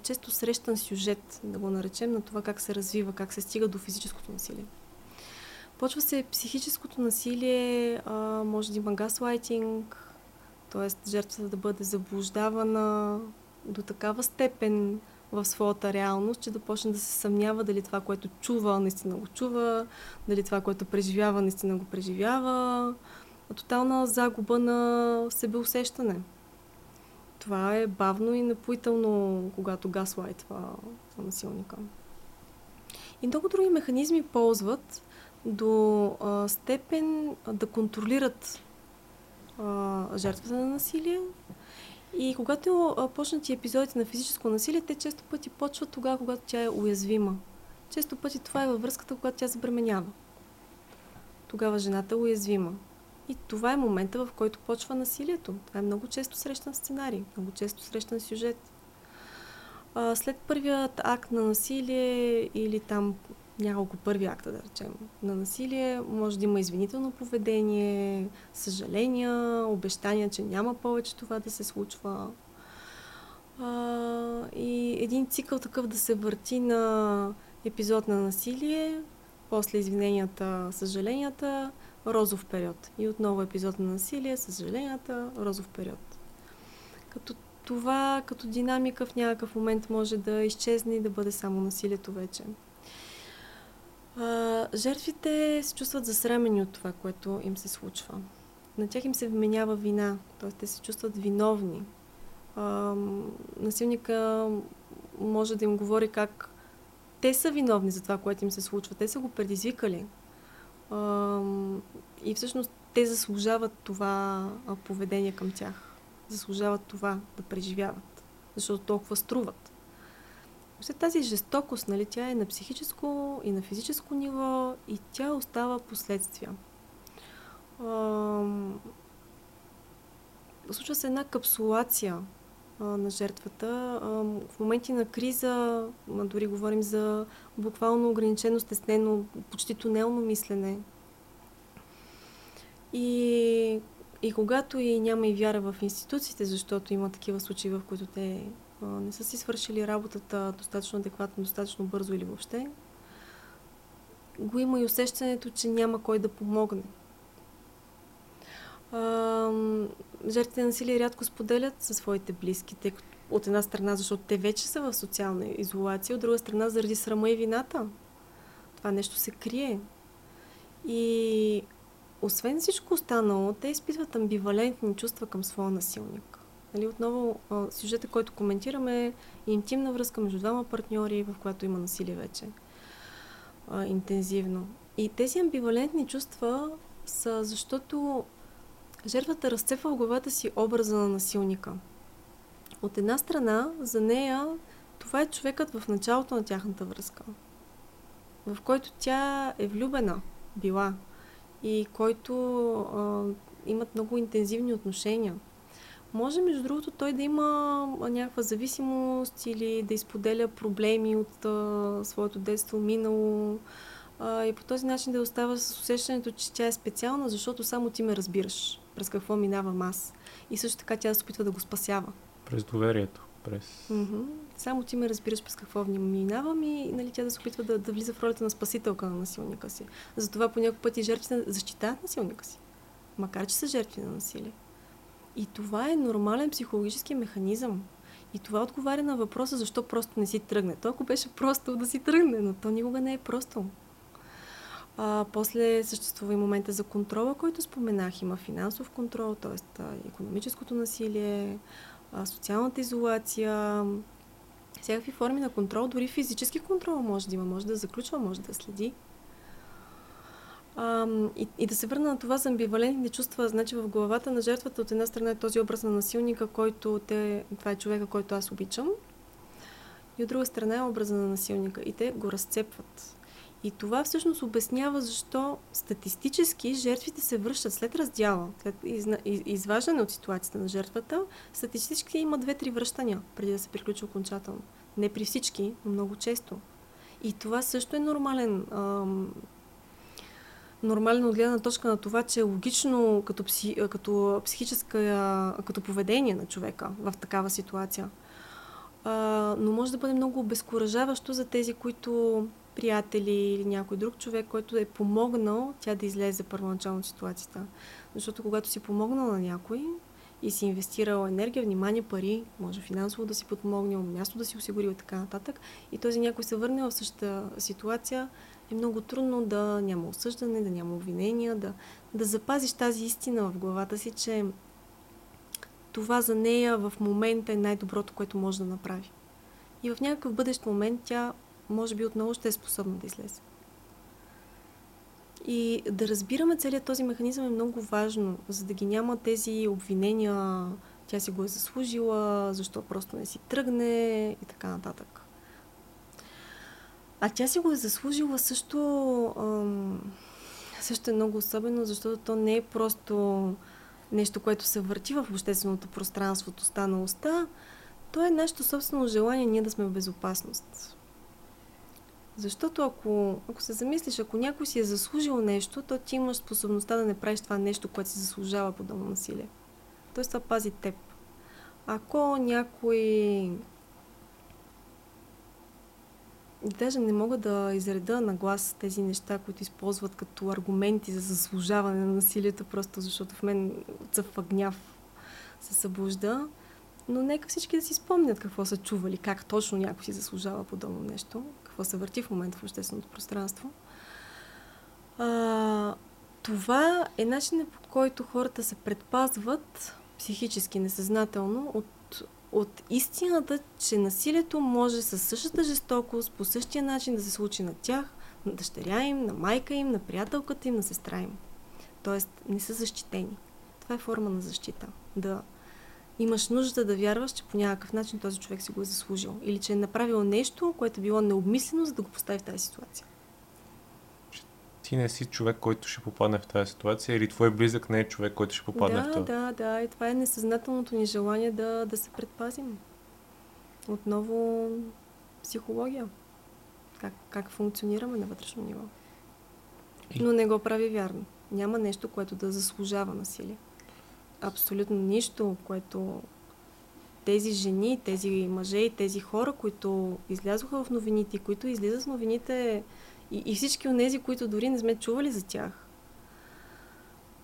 често срещан сюжет, да го наречем, на това как се развива, как се стига до физическото насилие. Почва се психическото насилие, а, може да има газлайтинг, т.е. жертвата да бъде заблуждавана до такава степен, в своята реалност, че да почне да се съмнява дали това, което чува, наистина го чува, дали това, което преживява, наистина го преживява. Тотална загуба на себеусещане. Това е бавно и напоително, когато газлайтва насилника. И много други механизми ползват до а, степен да контролират а, жертвата на насилие, и когато почнат и епизодите на физическо насилие, те често пъти почват тогава, когато тя е уязвима. Често пъти това е във връзката, когато тя забременява. Тогава жената е уязвима. И това е момента, в който почва насилието. Това е много често срещан сценарий, много често срещан сюжет. А, след първият акт на насилие или там няколко първи акта, да речем, на насилие, може да има извинително поведение, съжаления, обещания, че няма повече това да се случва. А, и един цикъл такъв да се върти на епизод на насилие, после извиненията, съжаленията, розов период. И отново епизод на насилие, съжаленията, розов период. Като това, като динамика в някакъв момент може да изчезне и да бъде само насилието вече. А, жертвите се чувстват засрамени от това, което им се случва. На тях им се вменява вина, т.е. те се чувстват виновни. А, насилника може да им говори как те са виновни за това, което им се случва. Те са го предизвикали. А, и всъщност те заслужават това поведение към тях. Заслужават това да преживяват. Защото толкова струват. След тази жестокост, нали, тя е на психическо и на физическо ниво и тя остава последствия. Случва се една капсулация на жертвата. В моменти на криза, а, дори говорим за буквално ограничено, стеснено, почти тунелно мислене. И, и когато и няма и вяра в институциите, защото има такива случаи, в които те не са си свършили работата достатъчно адекватно, достатъчно бързо или въобще, го има и усещането, че няма кой да помогне. жертвите на насилие рядко споделят със своите близки, тъй като от една страна, защото те вече са в социална изолация, от друга страна, заради срама и вината. Това нещо се крие. И освен всичко останало, те изпитват амбивалентни чувства към своя насилник. Нали, отново, сюжета, който коментираме е интимна връзка между двама партньори, в която има насилие вече. А, интензивно. И тези амбивалентни чувства са защото жертвата разцепва в главата си образа на насилника. От една страна, за нея това е човекът в началото на тяхната връзка, в който тя е влюбена, била, и който а, имат много интензивни отношения. Може, между другото, той да има някаква зависимост или да изподеля проблеми от а, своето детство, минало а, и по този начин да остава с усещането, че тя е специална, защото само ти ме разбираш през какво минавам аз. И също така тя се опитва да го спасява. През доверието. През... Mm-hmm. Само ти ме разбираш през какво минавам и нали, тя да се опитва да, да влиза в ролята на спасителка на насилника си. Затова по някакъв пъти жертвите защитават насилника си. Макар, че са жертви на насилие. И това е нормален психологически механизъм. И това отговаря на въпроса защо просто не си тръгне. То ако беше просто да си тръгне, но то никога не е просто. А, после съществува и момента за контрола, който споменах. Има финансов контрол, т.е. економическото насилие, социалната изолация, всякакви форми на контрол, дори физически контрол може да има, може да заключва, може да следи. А, и, и да се върна на това за амбивалентните чувства, значи в главата на жертвата от една страна е този образ на насилника, който те, това е човека, който аз обичам, и от друга страна е образа на насилника. И те го разцепват. И това всъщност обяснява защо статистически жертвите се връщат след раздяла, след изваждане от ситуацията на жертвата. Статистически има две-три връщания преди да се приключи окончателно. Не при всички, но много често. И това също е нормален. Ам, нормален от гледна точка на това, че е логично като, пси, като психическа, като поведение на човека в такава ситуация. А, но може да бъде много обезкуражаващо за тези, които приятели или някой друг човек, който е помогнал тя да излезе първоначално от ситуацията. Защото когато си помогнал на някой и си инвестирал енергия, внимание, пари, може финансово да си подмогнал, място да си осигурил и така нататък, и този някой се върне в същата ситуация, е много трудно да няма осъждане, да няма обвинения, да, да запазиш тази истина в главата си, че това за нея в момента е най-доброто, което може да направи. И в някакъв бъдещ момент тя може би отново ще е способна да излезе. И да разбираме целият този механизъм е много важно, за да ги няма тези обвинения, тя си го е заслужила, защо просто не си тръгне и така нататък. А тя си го е заслужила също, също е много особено, защото то не е просто нещо, което се върти в общественото пространство от уста на уста. То е нашето собствено желание ние да сме в безопасност. Защото ако, ако се замислиш, ако някой си е заслужил нещо, то ти имаш способността да не правиш това нещо, което си заслужава подобно насилие. Тоест това пази теб. Ако някой даже не мога да изреда на глас тези неща, които използват като аргументи за заслужаване на насилието, просто защото в мен цъфва гняв се събужда. Но нека всички да си спомнят какво са чували, как точно някой си заслужава подобно нещо, какво се върти в момента в общественото пространство. А, това е начинът по който хората се предпазват психически, несъзнателно от, от истината, че насилието може със същата жестокост, по същия начин да се случи на тях, на дъщеря им, на майка им, на приятелката им, на сестра им. Тоест, не са защитени. Това е форма на защита. Да имаш нужда да вярваш, че по някакъв начин този човек си го е заслужил. Или че е направил нещо, което е било необмислено, за да го постави в тази ситуация. Ти не си човек, който ще попадне в тази ситуация, или твой близък не е човек, който ще попадне да, в това. Да, да, и това е несъзнателното ни желание да, да се предпазим. Отново психология. Как, как функционираме на вътрешно ниво. Но не го прави вярно. Няма нещо, което да заслужава насилие абсолютно нищо, което тези жени, тези мъже и тези хора, които излязоха в новините, които излизат в новините и, и всички от тези, които дори не сме чували за тях,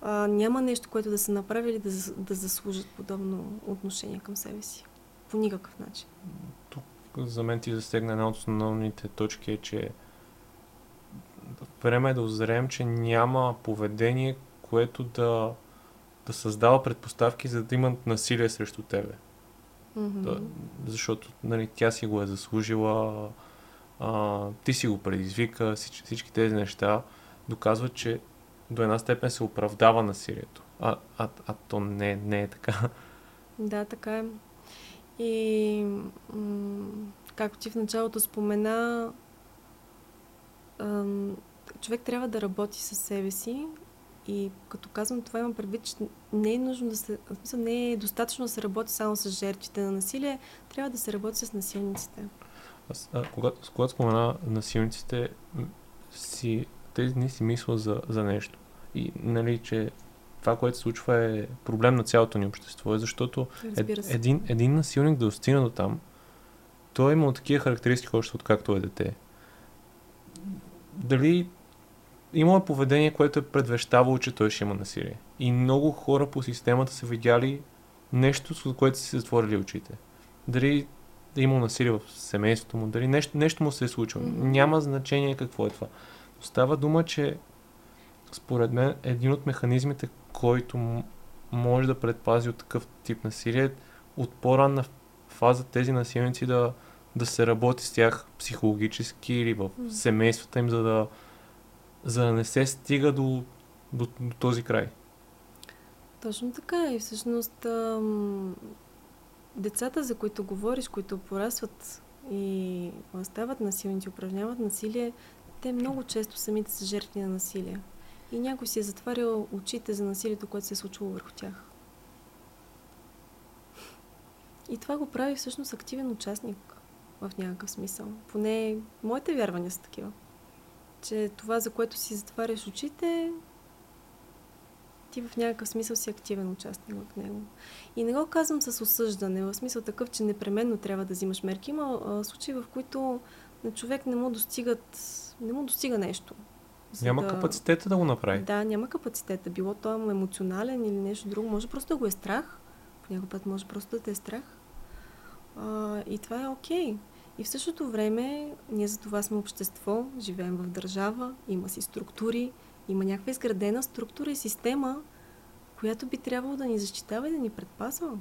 а, няма нещо, което да са направили да, да заслужат подобно отношение към себе си. По никакъв начин. Тук за мен ти засегна една от основните точки е, че време е да озрем, че няма поведение, което да да създава предпоставки, за да имат насилие срещу тебе. Mm-hmm. Да, защото нали, тя си го е заслужила, а, ти си го предизвика, всички, всички тези неща доказват, че до една степен се оправдава насилието. А, а, а то не, не е така. Да, така е. И както ти в началото спомена, човек трябва да работи със себе си и като казвам това, имам предвид, че не е нужно да се. В смисъл, не е достатъчно да се работи само с жертвите на насилие, трябва да се работи с насилниците. Аз, а, когато, когато спомена насилниците, си, тези дни си мисля за, за нещо. И, нали, че това, което се случва е проблем на цялото ни общество, защото ед, един, един насилник да достигне до там, той има такива характеристики още от както е дете. Дали има поведение, което е предвещавало, че той ще има насилие. И много хора по системата са видяли нещо, с което са си затворили очите. Дали е имал насилие в семейството му, дали нещо, нещо му се е случило. Mm-hmm. Няма значение какво е това. Става дума, че според мен един от механизмите, който може да предпази от такъв тип насилие от по-ранна фаза тези насилници да, да се работи с тях психологически или в семействата им, за да, за да не се стига до, до, до този край. Точно така и всъщност ам, децата, за които говориш, които порасват и стават насилници, упражняват насилие, те много често самите са жертви на насилие. И някой си е затварял очите за насилието, което се е случило върху тях. И това го прави всъщност активен участник в някакъв смисъл. Поне моите вярвания са такива че това, за което си затваряш очите, ти в някакъв смисъл си активен участник в него. И не го казвам с осъждане, в смисъл такъв, че непременно трябва да взимаш мерки. Има а, случаи, в които на човек не му достигат, не му достига нещо. Няма да... капацитета да го направи. Да, няма капацитета. Било то емоционален или нещо друго. Може просто да го е страх. Понякога път може просто да те е страх. А, и това е окей. Okay. И в същото време ние за това сме общество, живеем в държава, има си структури, има някаква изградена структура и система, която би трябвало да ни защитава и да ни предпазва.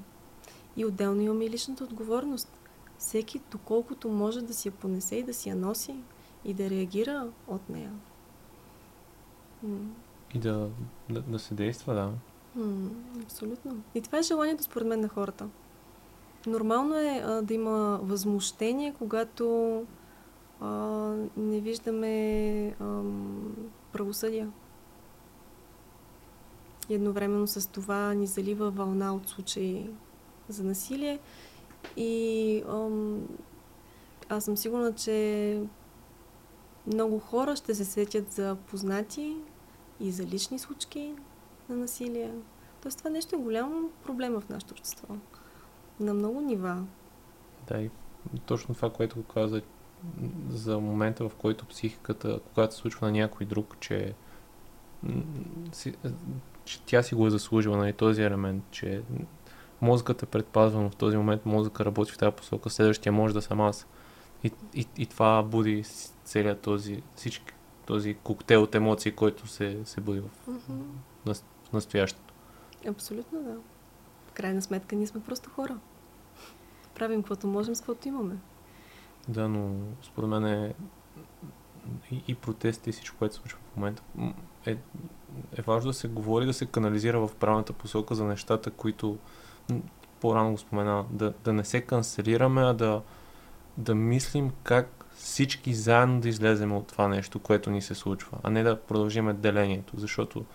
И отделно имаме и личната отговорност. Всеки, доколкото може да си я понесе и да си я носи и да реагира от нея. И да, да, да се действа, да. М- абсолютно. И това е желанието според мен на хората. Нормално е а, да има възмущение, когато а, не виждаме ам, правосъдие. И едновременно с това ни залива вълна от случаи за насилие. И ам, аз съм сигурна, че много хора ще се сетят за познати и за лични случки на насилие. Тоест това нещо е голям проблем в нашето общество. На много нива. Да, и точно това, което каза за момента, в който психиката, когато се случва на някой друг, че, че тя си го е заслужила, нали, този елемент, че мозъкът е предпазван в този момент, мозъка работи в тази посока, следващия може да съм аз. И, и, и това буди целият този, всички, този коктейл от емоции, който се, се буди в, mm-hmm. на, в настоящето. Абсолютно да. В крайна сметка ние сме просто хора. Правим каквото можем с каквото имаме. Да, но според мен е и, и протести и всичко, което се случва в момента, е, е важно да се говори, да се канализира в правилната посока за нещата, които по-рано го спомена, да, да не се канцелираме, а да, да мислим как всички заедно да излезем от това нещо, което ни се случва, а не да продължиме делението, защото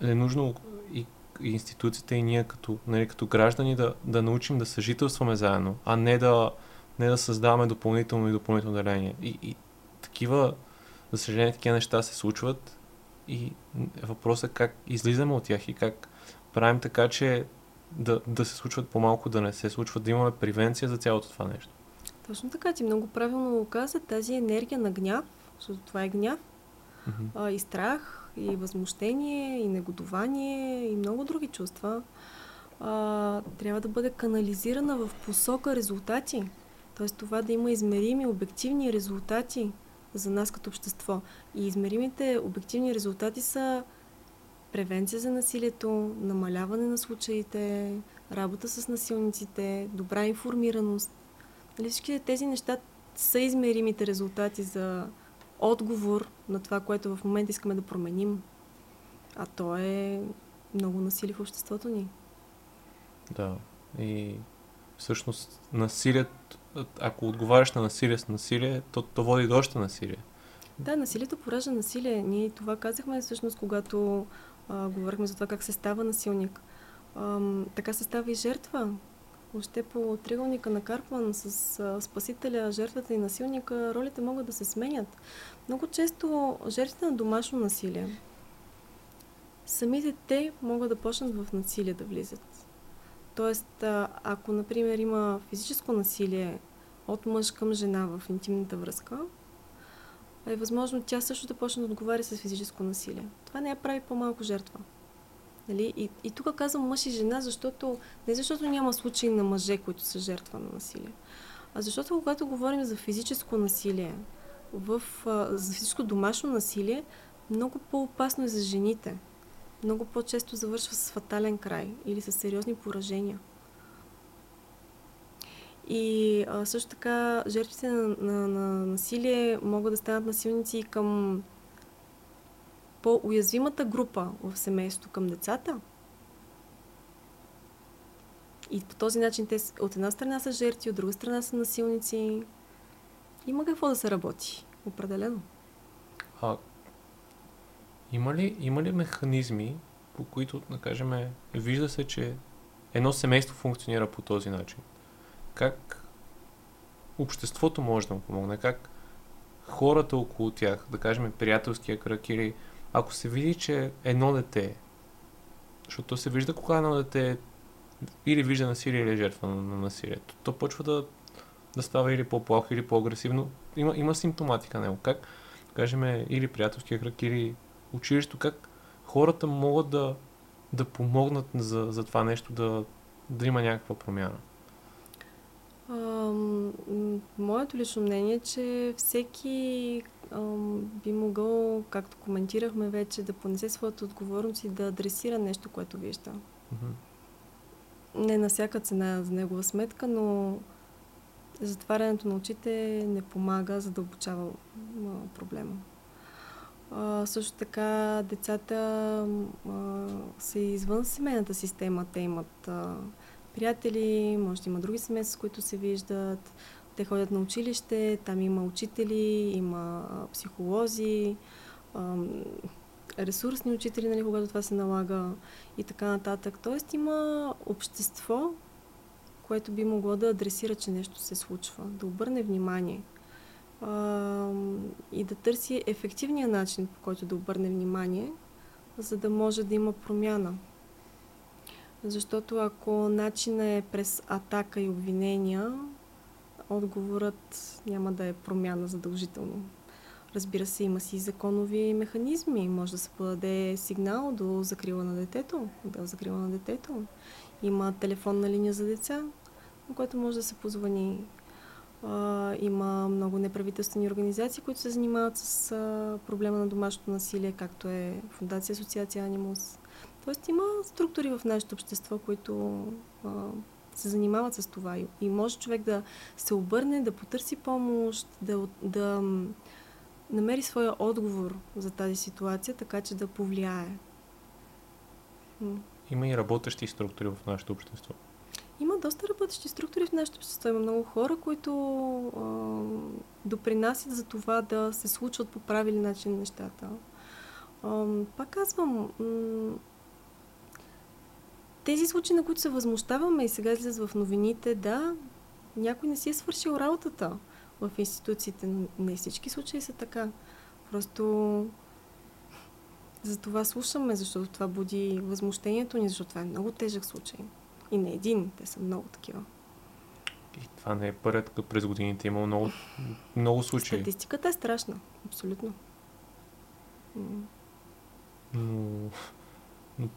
е нужно и, и институциите и ние като, нали, като граждани да, да научим да съжителстваме заедно, а не да, не да създаваме допълнително и допълнително деление. И, и такива, за съжаление, такива неща се случват и въпросът е как излизаме от тях и как правим така, че да, да се случват по-малко, да не се случват, да имаме превенция за цялото това нещо. Точно така, ти много правилно го каза, тази енергия на гняв, защото това е гняв, mm-hmm. а, и страх, и възмущение, и негодование, и много други чувства, а, трябва да бъде канализирана в посока резултати. Тоест това да има измерими, обективни резултати за нас като общество. И измеримите обективни резултати са превенция за насилието, намаляване на случаите, работа с насилниците, добра информираност. Нали, всички тези неща са измеримите резултати за отговор на това, което в момента искаме да променим. А то е много насилие в обществото ни. Да. И всъщност насилието, ако отговаряш на насилие с насилие, то, то води до още насилие. Да, насилието поражда насилие. Ние това казахме всъщност, когато а, говорихме за това как се става насилник. А, така се става и жертва. Още по триъгълника на Карпман с а, спасителя, жертвата и насилника, ролите могат да се сменят. Много често жертвите на домашно насилие, самите те могат да почнат в насилие да влизат. Тоест, ако, например, има физическо насилие от мъж към жена в интимната връзка, е възможно тя също да почне да отговаря с физическо насилие. Това не я прави по-малко жертва. Нали? И, и тук казвам мъж и жена, защото не защото няма случаи на мъже, които са жертва на насилие, а защото когато говорим за физическо насилие, в, за физическо домашно насилие, много по-опасно е за жените. Много по-често завършва с фатален край или с сериозни поражения. И а, също така жертвите на, на, на насилие могат да станат насилници и към по-уязвимата група в семейството, към децата. И по този начин те от една страна са жертви, от друга страна са насилници. Има какво да се работи, определено. А, има ли, има ли механизми, по които, да кажем, вижда се, че едно семейство функционира по този начин? как обществото може да му помогне, как хората около тях, да кажем приятелския кръг или ако се види, че едно дете, защото се вижда кога едно дете или вижда насилие или е жертва на, на насилието, то почва да, да става или по-плохо, или по-агресивно. Има, има симптоматика на него. Как, кажем, или приятелския кръг, или училището, как хората могат да, да помогнат за, за това нещо, да, да има някаква промяна моето лично мнение е, че всеки би могъл, както коментирахме вече, да понесе своята отговорност и да адресира нещо, което вижда. Mm-hmm. Не на всяка цена за негова сметка, но затварянето на очите не помага, за да проблема. А, също така децата а, са извън семейната система. Те имат а, приятели, може да има други семейства, с които се виждат. Те ходят на училище, там има учители, има психолози, ресурсни учители, нали, когато това се налага и така нататък. Тоест има общество, което би могло да адресира, че нещо се случва, да обърне внимание а, и да търси ефективния начин, по който да обърне внимание, за да може да има промяна. Защото ако начинът е през атака и обвинения, отговорът няма да е промяна задължително. Разбира се, има си законови механизми. Може да се подаде сигнал до закрила на детето, до закрила на детето. Има телефонна линия за деца, на която може да се позвани. Има много неправителствени организации, които се занимават с проблема на домашното насилие, както е Фундация Асоциация Анимус. Тоест има структури в нашето общество, които се занимават с това. И, и може човек да се обърне, да потърси помощ, да, да намери своя отговор за тази ситуация, така че да повлияе. Има и работещи структури в нашето общество. Има доста работещи структури в нашето общество. Има много хора, които а, допринасят за това да се случват по правилен начин нещата. А, пак казвам, м- тези случаи, на които се възмущаваме и сега излизат в новините, да, някой не си е свършил работата в институциите. Не всички случаи са така. Просто за това слушаме, защото това буди възмущението ни, защото това е много тежък случай. И не един, те са много такива. И това не е първият, като през годините има много, много случаи. Статистиката е страшна, абсолютно. Но, но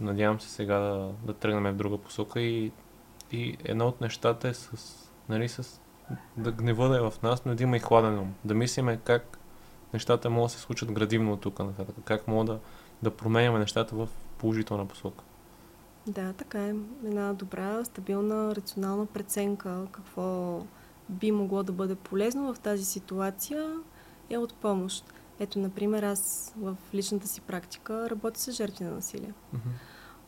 надявам се сега да, да тръгнем в друга посока и, и едно от нещата е с, нали, с да гнева да е в нас, но да има и хладен ум. Да мислиме как нещата могат да се случат градивно от тук нататък. Как мога да, да променяме нещата в положителна посока. Да, така е. Една добра, стабилна, рационална преценка какво би могло да бъде полезно в тази ситуация е от помощ. Ето, например, аз в личната си практика работя с жертви на насилие. Mm-hmm.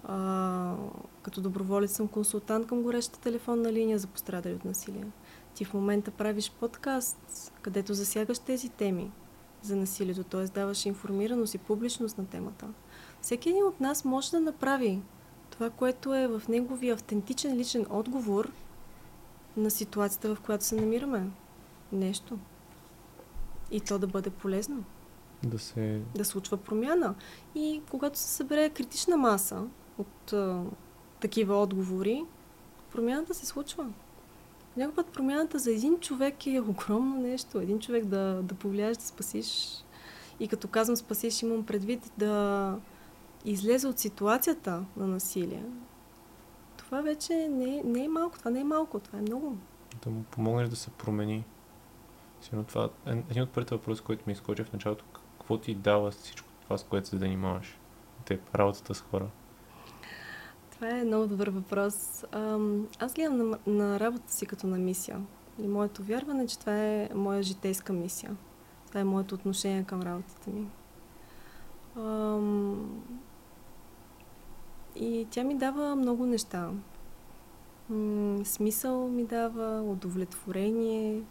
А, като доброволец съм консултант към горещата телефонна линия за пострадали от насилие. Ти в момента правиш подкаст, където засягаш тези теми за насилието, т.е. даваш информираност и публичност на темата. Всеки един от нас може да направи това, което е в неговия автентичен личен отговор на ситуацията, в която се намираме. Нещо. И то да бъде полезно. Да се... Да случва промяна. И когато се събере критична маса от а, такива отговори, промяната се случва. Някой път промяната за един човек е огромно нещо. Един човек да, да повлияеш, да спасиш. И като казвам спасиш, имам предвид да излезе от ситуацията на насилие. Това вече не, не е малко. Това не е малко. Това е много. Да му помогнеш да се промени. Сигурно това е един от първите въпроси, който ми изкочи в началото. Какво ти дава всичко това, с което се занимаваш? Те, работата с хора. Това е много добър въпрос. Аз гледам на, на работата си като на мисия. И моето вярване, че това е моя житейска мисия. Това е моето отношение към работата ми. И тя ми дава много неща. Смисъл ми дава, удовлетворение,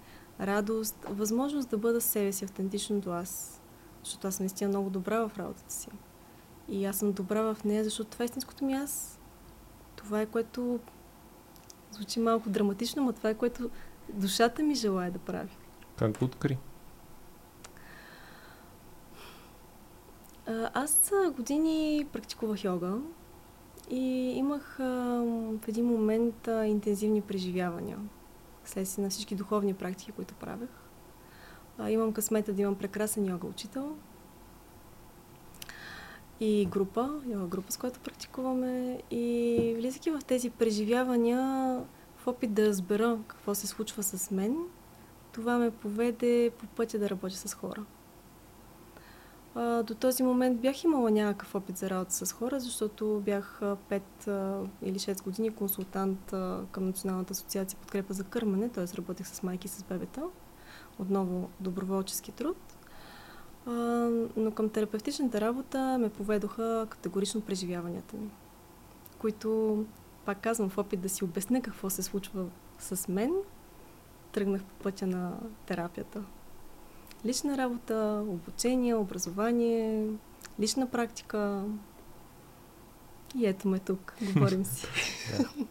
радост, възможност да бъда себе си, автентично до аз. Защото аз съм наистина много добра в работата си. И аз съм добра в нея, защото това е истинското ми аз това е което звучи малко драматично, но това е което душата ми желая да прави. Как го откри? Аз години практикувах йога и имах а, в един момент а, интензивни преживявания следствие на всички духовни практики, които правех. А, имам късмета да имам прекрасен йога учител, и група, йога група, с която практикуваме. И влизайки в тези преживявания, в опит да разбера какво се случва с мен, това ме поведе по пътя да работя с хора. А, до този момент бях имала някакъв опит за работа с хора, защото бях 5 а, или 6 години консултант а, към Националната асоциация подкрепа за кърмане, т.е. работех с майки с бебета. Отново доброволчески труд но към терапевтичната работа ме поведоха категорично преживяванията ми, които, пак казвам, в опит да си обясня какво се случва с мен, тръгнах по пътя на терапията. Лична работа, обучение, образование, лична практика. И ето ме тук, говорим си. да.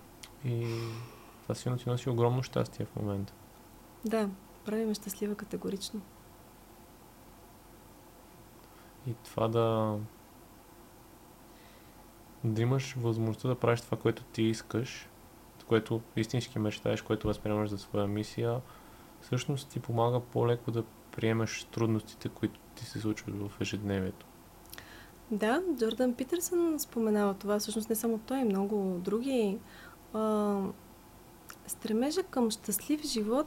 И това си ти носи огромно щастие в момента. Да, прави ме щастлива категорично. И това да да имаш възможността да правиш това, което ти искаш, което истински мечтаеш, което възприемаш за своя мисия, всъщност ти помага по-леко да приемаш трудностите, които ти се случват в ежедневието. Да, Джордан Питърсън споменава това, всъщност не само той, много други. А, стремежа към щастлив живот,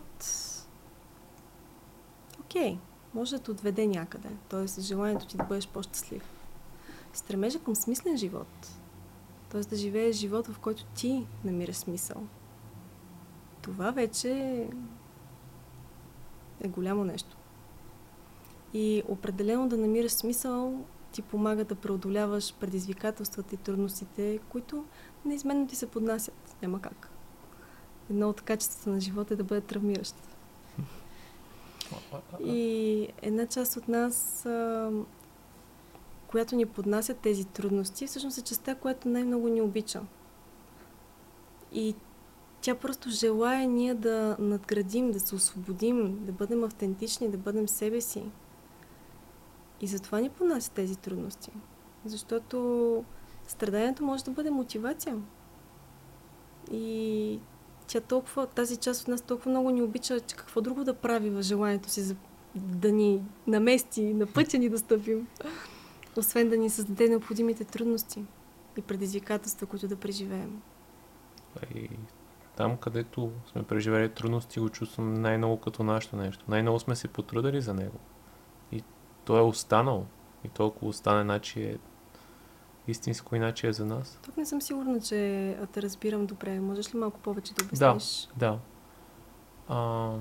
окей, okay, може да те отведе някъде, т.е. желанието ти да бъдеш по-щастлив. Стремежа към смислен живот, т.е. да живееш живот, в който ти намираш смисъл. Това вече е голямо нещо. И определено да намираш смисъл ти помага да преодоляваш предизвикателствата и трудностите, които неизменно ти се поднасят. Няма как. Едно от качествата на живота е да бъде травмиращ. И една част от нас, която ни поднасят тези трудности, всъщност е частта, която най-много ни обича. И тя просто желая ние да надградим, да се освободим, да бъдем автентични, да бъдем себе си. И затова ни понася тези трудности. Защото страданието може да бъде мотивация. И тя толкова, тази част от нас толкова много ни обича, че какво друго да прави в желанието си за да ни намести, на пътя ни да стъпим, освен да ни създаде необходимите трудности и предизвикателства, които да преживеем. И там, където сме преживели трудности, го чувствам най-много като нашето нещо. Най-много сме се потрудили за него. То е останало. И толкова остане, значи е истинско, иначе е за нас. Тук не съм сигурна, че те разбирам добре. Можеш ли малко повече да обясниш? Да, да. А,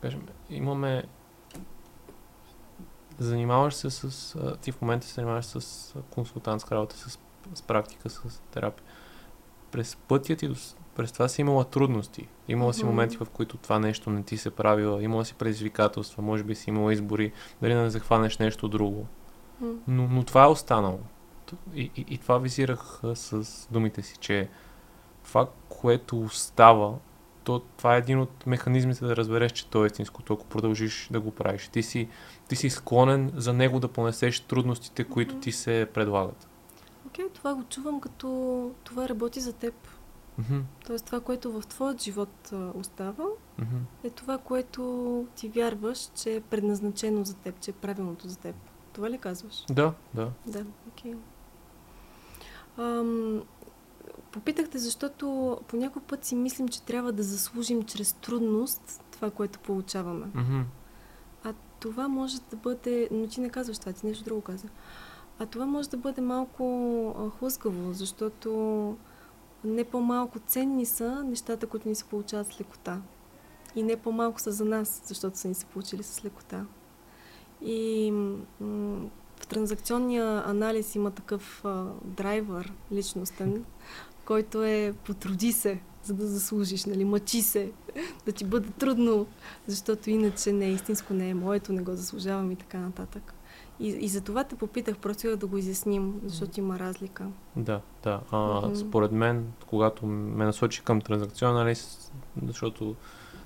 кажем, имаме занимаваш се с... Ти в момента се занимаваш с консултантска работа, с, с практика, с терапия. През пътя ти, през това си имала трудности. Имала си моменти, в които това нещо не ти се правила. Имала си предизвикателства, може би си имала избори, дали да не захванеш нещо друго. Но, но това е останало. И, и, и това визирах с думите си, че това, което остава, то, това е един от механизмите да разбереш, че то е истинското, ако продължиш да го правиш. Ти си, ти си склонен за него да понесеш трудностите, които ти се предлагат. Окей, okay, това го чувам като това работи за теб. Mm-hmm. Тоест това, което в твоят живот а, остава, mm-hmm. е това, което ти вярваш, че е предназначено за теб, че е правилното за теб. Това ли казваш? Да, да. Да, окей. Okay. попитахте, защото по някой път си мислим, че трябва да заслужим чрез трудност това, което получаваме. Mm-hmm. А това може да бъде... Но ти не казваш това, ти нещо друго каза. А това може да бъде малко хлъзгаво, защото не по-малко ценни са нещата, които ни се получават с лекота. И не по-малко са за нас, защото са ни се получили с лекота. И м- в транзакционния анализ има такъв а, драйвер личностен, който е потруди се, за да заслужиш, нали, мъчи се, да ти бъде трудно, защото иначе не е истинско, не е моето, не го заслужавам и така нататък. И, и за това те попитах, просто да го изясним, защото има разлика. Да, да. А, mm-hmm. Според мен, когато ме насочи към транзакционен анализ, защото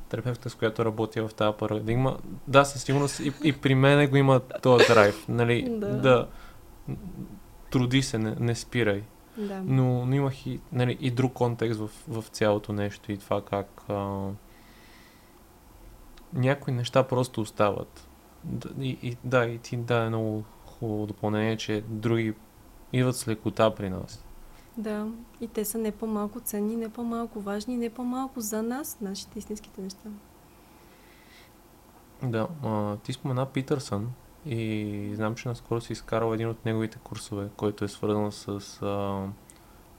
терапевта, с която работя в тази парадигма, да, със сигурност и, и при мен го има този драйв, нали, да. да труди се, не, не спирай. Да. Но, но имах и, нали, и друг контекст в, в цялото нещо и това как а, някои неща просто остават. И, и да, и ти да е много хубаво допълнение, че други идват с лекота при нас. Да, и те са не по-малко ценни, не по-малко важни, не по-малко за нас, нашите истинските неща. Да, а, ти спомена Питърсън и знам, че наскоро си изкарал един от неговите курсове, който е свързан с а,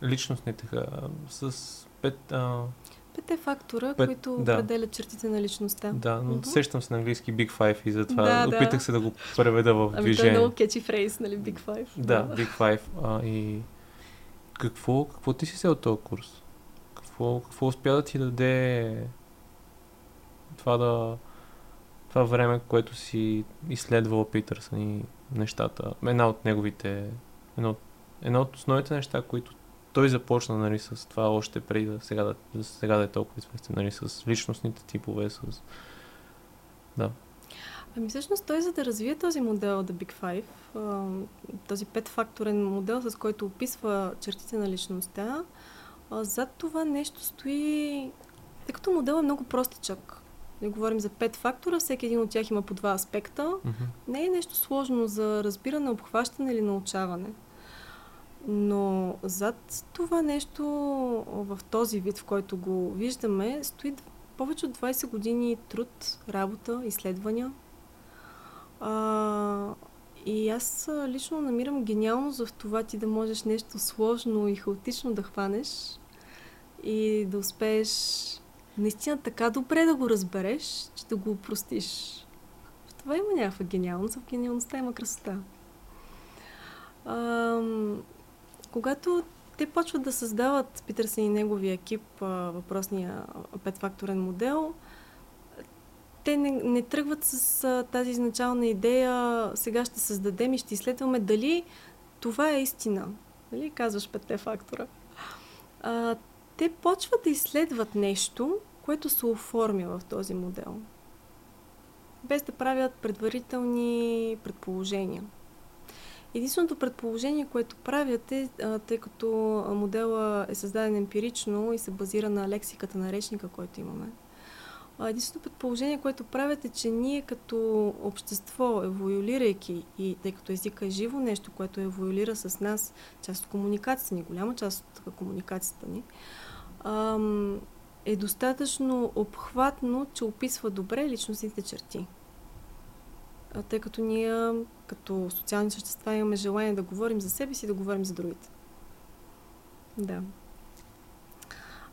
личностните, а, с пет... А, Пете фактора, пет, които да. определят чертите на личността. Да, но uh-huh. сещам се на английски Big Five и затова да, опитах да. се да го преведа в ами движение. Ами е много catchy фрейз, нали, Big Five. Да, да. Big Five. А, и какво, какво ти си взел този курс? Какво, какво успя да ти даде това да това време, което си изследвал Питърсън и нещата. Една от неговите едно, едно от основните неща, които той започна нали, с това още преди да сега да, сега да е толкова известен, нали, с личностните типове, с... Да. Ами всъщност той за да развие този модел The Big Five, този петфакторен модел, с който описва чертите на личността, зад това нещо стои, тъй като модел е много простичък. Не говорим за пет фактора, всеки един от тях има по два аспекта. Mm-hmm. Не е нещо сложно за разбиране, обхващане или научаване. Но зад това нещо в този вид, в който го виждаме, стои повече от 20 години труд, работа, изследвания. А, и аз лично намирам гениалност в това ти да можеш нещо сложно и хаотично да хванеш и да успееш наистина така добре да го разбереш, че да го упростиш. В това има някаква гениалност, в гениалността има красота. Ам, когато те почват да създават Питърсън и неговия екип въпросния петфакторен модел, те не, не тръгват с а, тази изначална идея, сега ще създадем и ще изследваме дали това е истина. Нали? Казваш петте фактора. А, те почват да изследват нещо, което се оформя в този модел. Без да правят предварителни предположения. Единственото предположение, което правят е, тъй като модела е създаден емпирично и се базира на лексиката на речника, който имаме, единственото предположение, което правят е, че ние като общество, еволюирайки и тъй като езика е живо нещо, което еволюира с нас, част от комуникацията ни, голяма част от комуникацията ни, е достатъчно обхватно, че описва добре личностните черти тъй като ние като социални същества имаме желание да говорим за себе си и да говорим за другите. Да.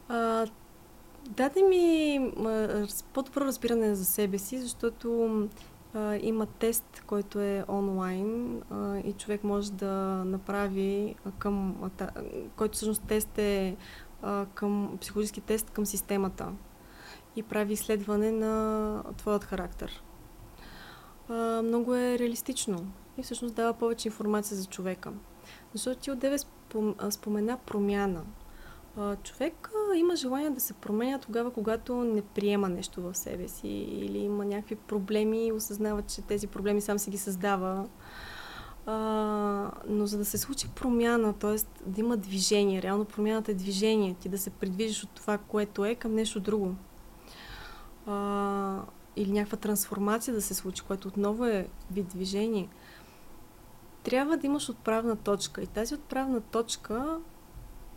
А, даде ми по-добро разбиране за себе си, защото а, има тест, който е онлайн а, и човек може да направи към, а, който всъщност тест е а, към психологически тест към системата и прави изследване на твоят характер а, много е реалистично и всъщност дава повече информация за човека. Защото ти отдеве спомена промяна. А, човек а, има желание да се променя тогава, когато не приема нещо в себе си или има някакви проблеми и осъзнава, че тези проблеми сам си ги създава. А, но за да се случи промяна, т.е. да има движение, реално промяната е движение, ти да се придвижиш от това, което е, към нещо друго. А, или някаква трансформация да се случи, което отново е вид движение, трябва да имаш отправна точка. И тази отправна точка,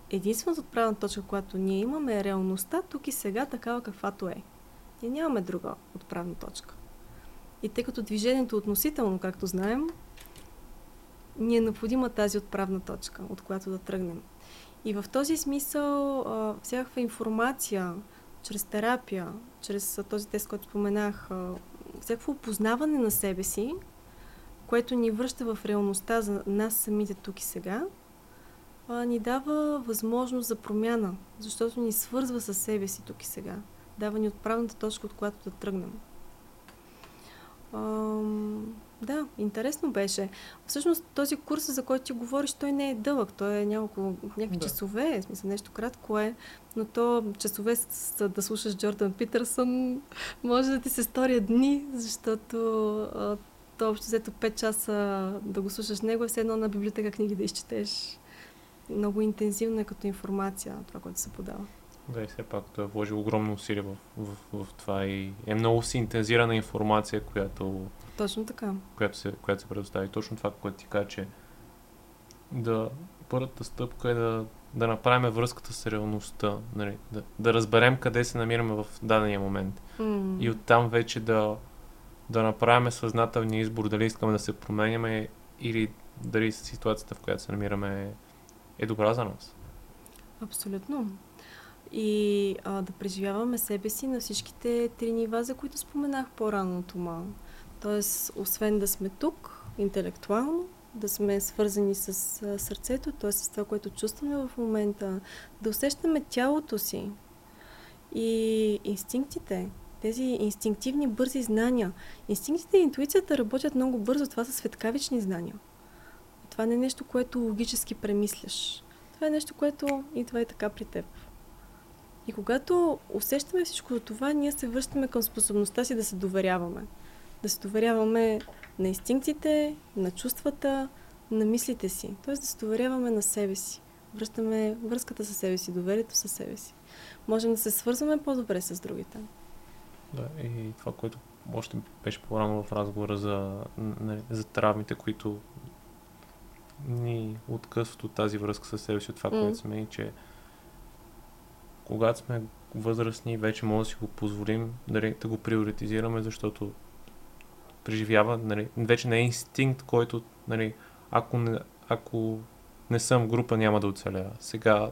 единствената отправна точка, която ние имаме е реалността тук и сега такава каквато е. Ние нямаме друга отправна точка. И тъй като движението е относително, както знаем, ни е необходима тази отправна точка, от която да тръгнем. И в този смисъл всякаква информация, чрез терапия, чрез този тест, който споменах, всякакво опознаване на себе си, което ни връща в реалността за нас самите тук и сега, ни дава възможност за промяна, защото ни свързва с себе си тук и сега. Дава ни отправната точка, от която да тръгнем. Да, интересно беше. Всъщност този курс, за който ти говориш, той не е дълъг. Той е няколко, някакви да. часове, в смисъл нещо кратко е, но то часове с, да слушаш Джордан Питърсън може да ти се стори дни, защото а, то общо взето 5 часа да го слушаш него е все едно на библиотека книги да изчетеш. Много интензивно е като информация това, което се подава. Да, и все пак той е вложил огромно усилие в, в, в, това и е много си интензирана информация, която точно така. Която се, която се предостави. Точно това, което ти кажа, че да, първата стъпка е да, да направим връзката с реалността, нали? да, да разберем къде се намираме в дадения момент. Mm. И оттам вече да, да направим съзнателния избор дали искаме да се променяме или дали ситуацията, в която се намираме е добра за нас. Абсолютно. И а, да преживяваме себе си на всичките три нива, за които споменах по-рано от ума. Тоест, освен да сме тук, интелектуално, да сме свързани с сърцето, т.е. с това, което чувстваме в момента, да усещаме тялото си и инстинктите, Тези инстинктивни, бързи знания. Инстинктите и интуицията работят много бързо. Това са светкавични знания. Това не е нещо, което логически премисляш. Това е нещо, което идва и така при теб. И когато усещаме всичко това, ние се връщаме към способността си да се доверяваме. Да се доверяваме на инстинктите, на чувствата, на мислите си. Тоест да се доверяваме на себе си. Връщаме връзката със себе си, доверието със себе си. Можем да се свързваме по-добре с другите. Да, и това, което още беше по-рано в разговора за, нали, за травмите, които ни откъсват от тази връзка с себе си, от това, mm. което сме и че когато сме възрастни, вече може да си го позволим нали, да го приоритизираме, защото преживява, нали, вече не е инстинкт, който, нали, ако не, ако не съм група, няма да оцеля. Сега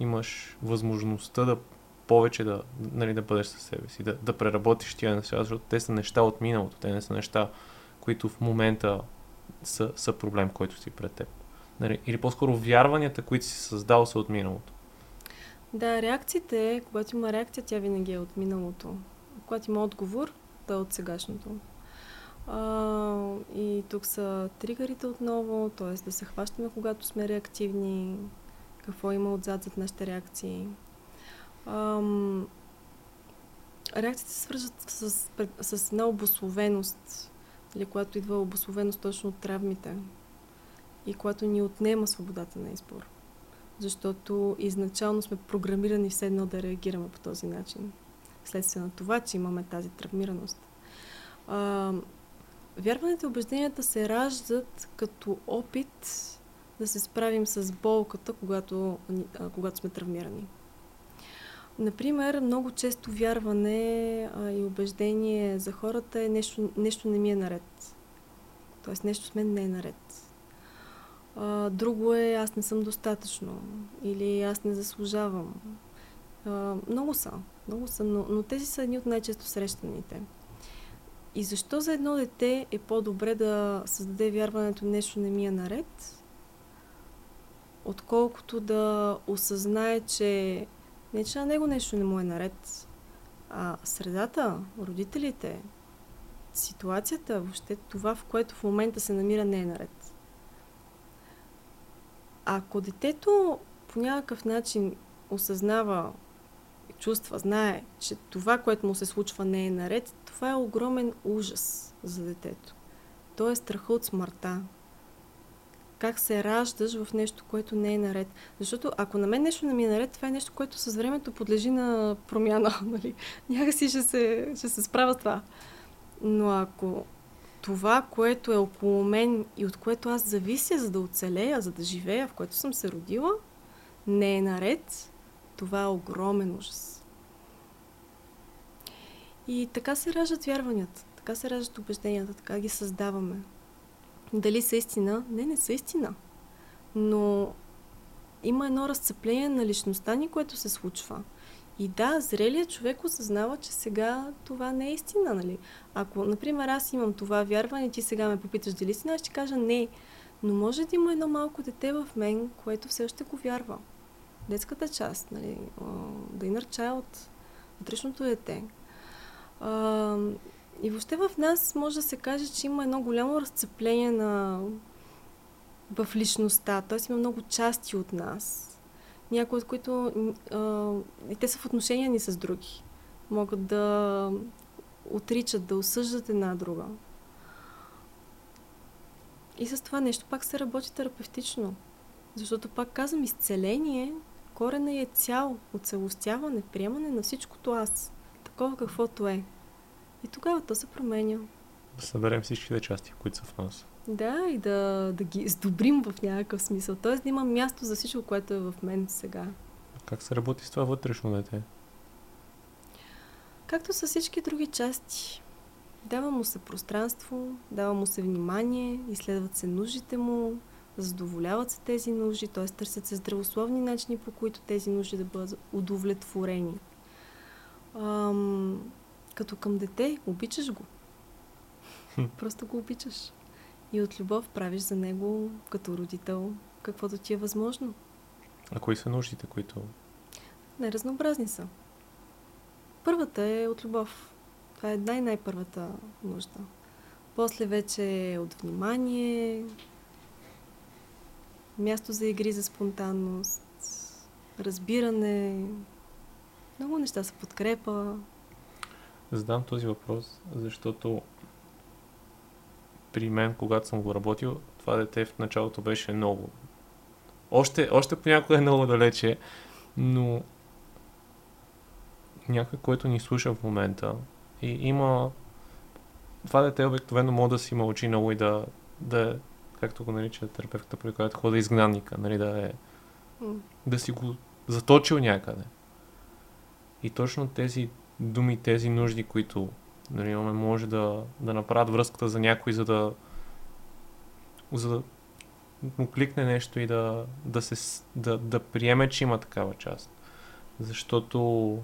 имаш възможността да повече да, нали, да бъдеш със себе си, да, да преработиш тия неща, защото те са неща от миналото, те не са неща, които в момента са, са проблем, който си пред теб. Нали, или по-скоро вярванията, които си създал, са от миналото. Да, реакциите, когато има реакция, тя винаги е от миналото. Когато има отговор, то е от сегашното. А, и тук са тригърите отново, т.е. да се хващаме, когато сме реактивни, какво има отзад зад нашите реакции. Ам, реакциите се свързват с, с, една обословеност, или когато идва обословеност точно от травмите и когато ни отнема свободата на избор. Защото изначално сме програмирани все едно да реагираме по този начин. Следствие на това, че имаме тази травмираност. А, вярването и убежденията се раждат като опит да се справим с болката, когато, когато сме травмирани. Например, много често вярване и убеждение за хората е нещо, нещо не ми е наред. Тоест нещо с мен не е наред. Друго е аз не съм достатъчно или аз не заслужавам. Много са, много са, но, но тези са едни от най-често срещаните. И защо за едно дете е по-добре да създаде вярването нещо не ми е наред, отколкото да осъзнае, че не, че на него нещо не му е наред, а средата, родителите, ситуацията, въобще това, в което в момента се намира, не е наред. Ако детето по някакъв начин осъзнава, чувства, знае, че това, което му се случва, не е наред, това е огромен ужас за детето. То е страха от смъртта, как се раждаш в нещо, което не е наред. Защото ако на мен нещо не ми е наред, това е нещо, което с времето подлежи на промяна. Нали? Някакси ще се, ще се справя с това. Но ако това, което е около мен и от което аз завися, за да оцелея, за да живея, в което съм се родила, не е наред, това е огромен ужас. И така се раждат вярванията, така се раждат убежденията, така ги създаваме. Дали са истина? Не, не са истина. Но има едно разцепление на личността ни, което се случва. И да, зрелият човек осъзнава, че сега това не е истина, нали? Ако, например, аз имам това вярване, ти сега ме попиташ дали си, аз ще кажа не. Но може да има едно малко дете в мен, което все още го вярва. Детската част, нали? Да inner child, вътрешното дете. И въобще в нас може да се каже, че има едно голямо разцепление на... в личността. Т.е. има много части от нас. Някои от които а, и те са в отношения ни с други. Могат да отричат, да осъждат една друга. И с това нещо пак се работи терапевтично. Защото пак казвам, изцеление, корена е цял, оцелостяване, приемане на всичкото аз, такова каквото е. И тогава то се променя. Да съберем всичките части, които са в нас. Да, и да, да ги сдобрим в някакъв смисъл. Тоест да има място за всичко, което е в мен сега. Как се работи с това вътрешно дете? Както с всички други части. Дава му се пространство, дава му се внимание, изследват се нуждите му, задоволяват се тези нужди, т.е. търсят се здравословни начини, по които тези нужди да бъдат удовлетворени. Ам, като към дете, обичаш го. Просто го обичаш. И от любов правиш за него като родител каквото ти е възможно. А кои са нуждите, които... Не, разнообразни са. Първата е от любов. Това е най-най-първата нужда. После вече е от внимание, място за игри за спонтанност, разбиране, много неща са подкрепа. Задам този въпрос, защото при мен, когато съм го работил, това дете в началото беше много. Още, още понякога е много далече, но някой, който ни слуша в момента и има това дете обикновено може да си мълчи много и да, да както го нарича терапевта, при която хода изгнанника, нали, да е да си го заточил някъде. И точно тези думи, тези нужди, които нали, имаме, може да, да направят връзката за някой, за да за да му кликне нещо и да, да, се, да, да приеме, че има такава част. Защото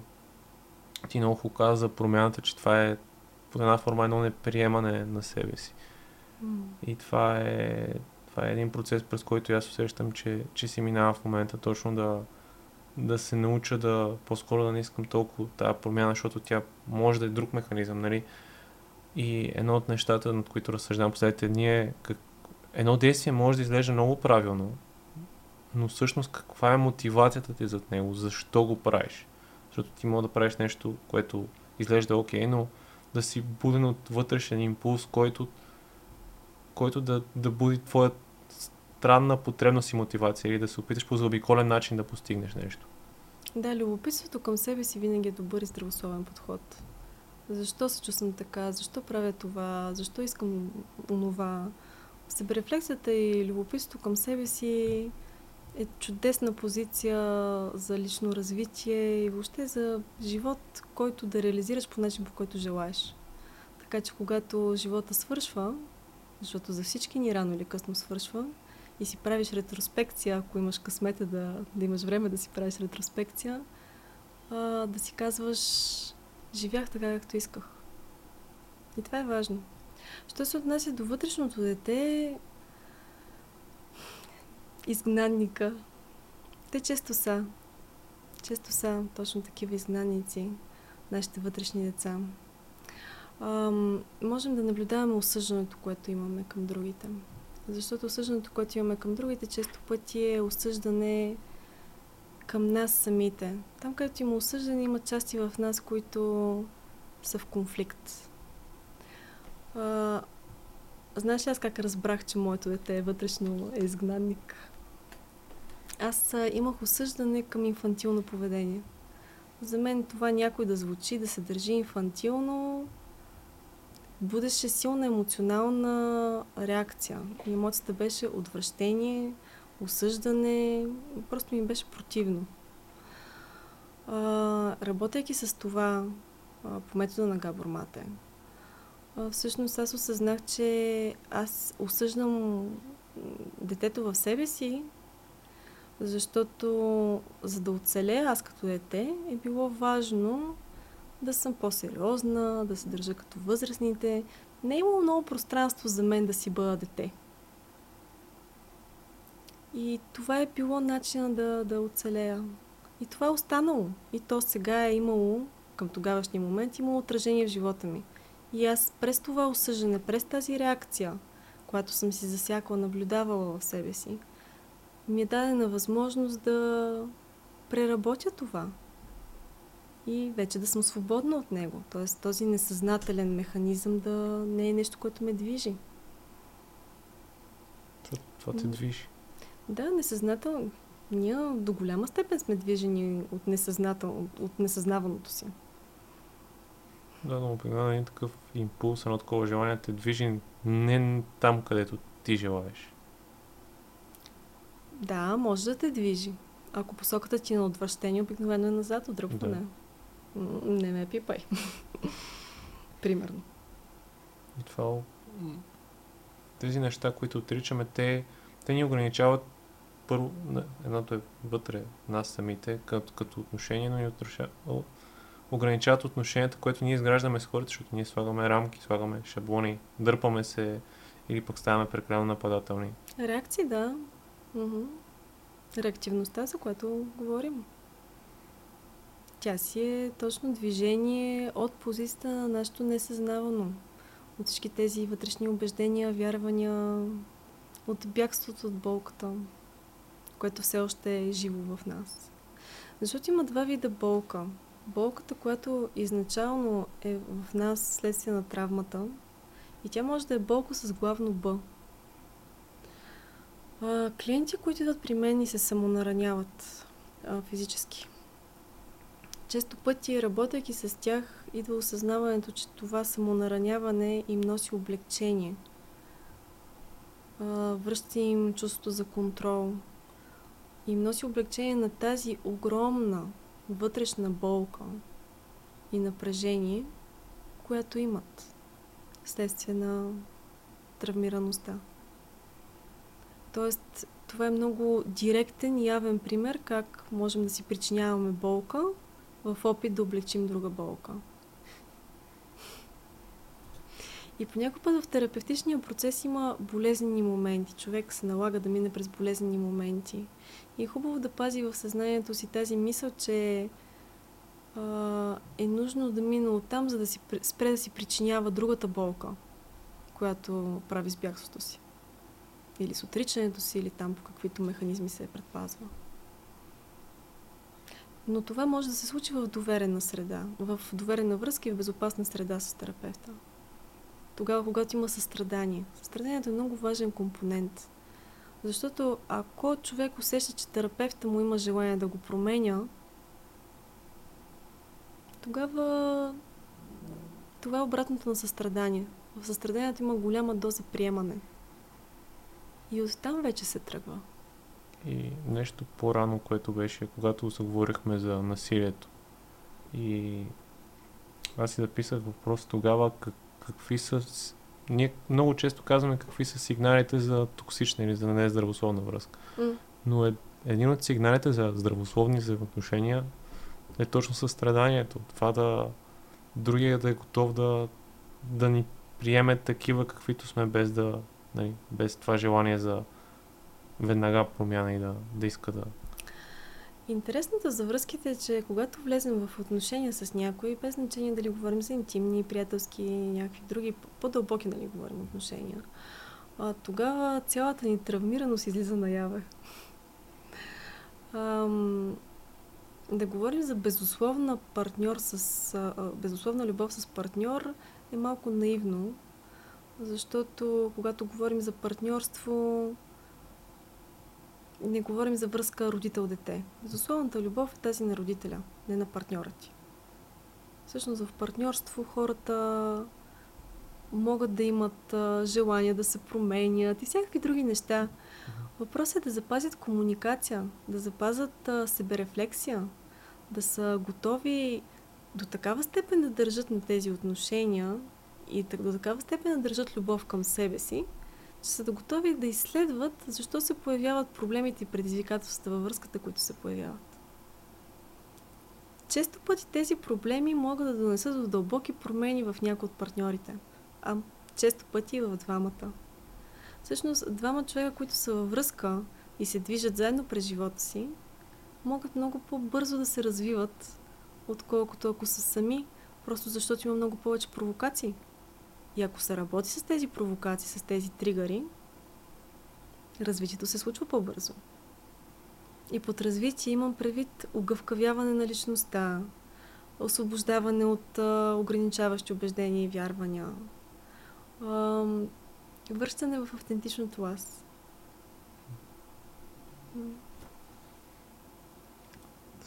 ти много каза за промяната, че това е под една форма едно неприемане на себе си. И това е, това е един процес, през който аз усещам, че, че си минава в момента точно да, да се науча да по-скоро да не искам толкова тази промяна, защото тя може да е друг механизъм, нали? И едно от нещата, над които разсъждавам последните дни е как едно действие може да изглежда много правилно, но всъщност каква е мотивацията ти зад него? Защо го правиш? Защото ти може да правиш нещо, което изглежда окей, но да си буден от вътрешен импулс, който, който да, да буди твоя странна потребност и мотивация или да се опиташ по заобиколен начин да постигнеш нещо. Да, любопитството към себе си винаги е добър и здравословен подход. Защо се чувствам така? Защо правя това? Защо искам онова? Себерефлексията и любопитството към себе си е чудесна позиция за лично развитие и въобще за живот, който да реализираш по начин, по който желаеш. Така че когато живота свършва, защото за всички ни рано или късно свършва, и си правиш ретроспекция, ако имаш късмета да, да имаш време да си правиш ретроспекция, а, да си казваш, живях така, както исках. И това е важно. Що се отнася до вътрешното дете, изгнанника, те често са. Често са точно такива изгнанници, нашите вътрешни деца. Ам, можем да наблюдаваме осъждането, което имаме към другите. Защото осъждането, което имаме към другите, често пъти е осъждане към нас самите. Там, където има осъждане, има части в нас, които са в конфликт а, знаеш аз как разбрах, че моето дете е вътрешно е изгнанник? Аз а, имах осъждане към инфантилно поведение. За мен това някой да звучи, да се държи инфантилно, будеше силна емоционална реакция. И емоцията беше отвращение, осъждане, просто ми беше противно. А, работейки с това а, по метода на Габор Мате, всъщност аз осъзнах, че аз осъждам детето в себе си, защото за да оцелея аз като дете е било важно да съм по-сериозна, да се държа като възрастните. Не е имало много пространство за мен да си бъда дете. И това е било начина да, да оцелея. И това е останало. И то сега е имало, към тогавашния момент, имало отражение в живота ми. И аз през това осъждане, през тази реакция, която съм си засякла, наблюдавала в себе си, ми е дадена възможност да преработя това. И вече да съм свободна от него. Тоест този несъзнателен механизъм да не е нещо, което ме движи. Това те движи. Да, несъзнателно. Ние до голяма степен сме движени от, несъзнател... от несъзнаваното си. Да, но обикновено един такъв импулс, едно такова желание те движи не там, където ти желаеш. Да, може да те движи. Ако посоката ти е на отвращение, обикновено е назад, отдръпване. Да. Не ме пипай. Примерно. И това тези неща, които отричаме, те, те ни ограничават първо, едното е вътре нас самите, като, като отношение, но ни ограничават отношенията, което ние изграждаме с хората, защото ние слагаме рамки, слагаме шаблони, дърпаме се или пък ставаме прекалено нападателни. Реакции, да. Уху. Реактивността, за която говорим. Тя си е точно движение от позицията на нашето несъзнавано. От всички тези вътрешни убеждения, вярвания, от бягството от болката, което все още е живо в нас. Защото има два вида болка. Болката, която изначално е в нас следствие на травмата, и тя може да е болка с главно Б. А, клиенти, които идват при мен и се самонараняват а, физически. Често пъти, работейки с тях, идва осъзнаването, че това самонараняване им носи облегчение. Връща им чувството за контрол. Им носи облегчение на тази огромна вътрешна болка и напрежение, която имат следствие на травмираността. Тоест, това е много директен явен пример как можем да си причиняваме болка в опит да облегчим друга болка. И по някой път в терапевтичния процес има болезнени моменти. Човек се налага да мине през болезнени моменти. И е хубаво да пази в съзнанието си тази мисъл, че а, е нужно да мине оттам, за да си, спре да си причинява другата болка, която прави с бягството си. Или с отричането си, или там по каквито механизми се предпазва. Но това може да се случи в доверена среда, в доверена връзка и в безопасна среда с терапевта. Тогава, когато има състрадание. Състраданието е много важен компонент. Защото ако човек усеща, че терапевта му има желание да го променя, тогава това е обратното на състрадание. В състраданието има голяма доза приемане. И оттам вече се тръгва. И нещо по-рано, което беше, когато се говорихме за насилието. И аз си записах въпрос тогава как, какви са... Ние много често казваме какви са сигналите за токсична или за нездравословна връзка. Mm. Но е, един от сигналите за здравословни взаимоотношения е точно състраданието. Това да другия да е готов да, да ни приеме такива, каквито сме, без да нали, без това желание за веднага промяна и да, да иска да. Интересното за връзките е, че когато влезем в отношения с някой, без значение дали говорим за интимни, приятелски, някакви други, по-дълбоки, нали, говорим отношения, а, тогава цялата ни травмираност излиза наяве. Ам, да говорим за безусловна партньор с, а, безусловна любов с партньор е малко наивно, защото когато говорим за партньорство, не говорим за връзка родител-дете. Безусловната любов е тази на родителя, не на партньора ти. Всъщност в партньорство хората могат да имат желание да се променят и всякакви други неща. Въпросът е да запазят комуникация, да запазят себерефлексия, да са готови до такава степен да държат на тези отношения и до такава степен да държат любов към себе си, са да готови да изследват защо се появяват проблемите и предизвикателствата във връзката, които се появяват. Често пъти тези проблеми могат да донесат до дълбоки промени в някои от партньорите, а често пъти и в двамата. Всъщност, двама човека, които са във връзка и се движат заедно през живота си, могат много по-бързо да се развиват, отколкото ако са сами, просто защото има много повече провокации – и ако се работи с тези провокации, с тези тригъри, развитието се случва по-бързо. И под развитие имам предвид огъвкавяване на личността, освобождаване от а, ограничаващи убеждения и вярвания, а, връщане в автентичното аз.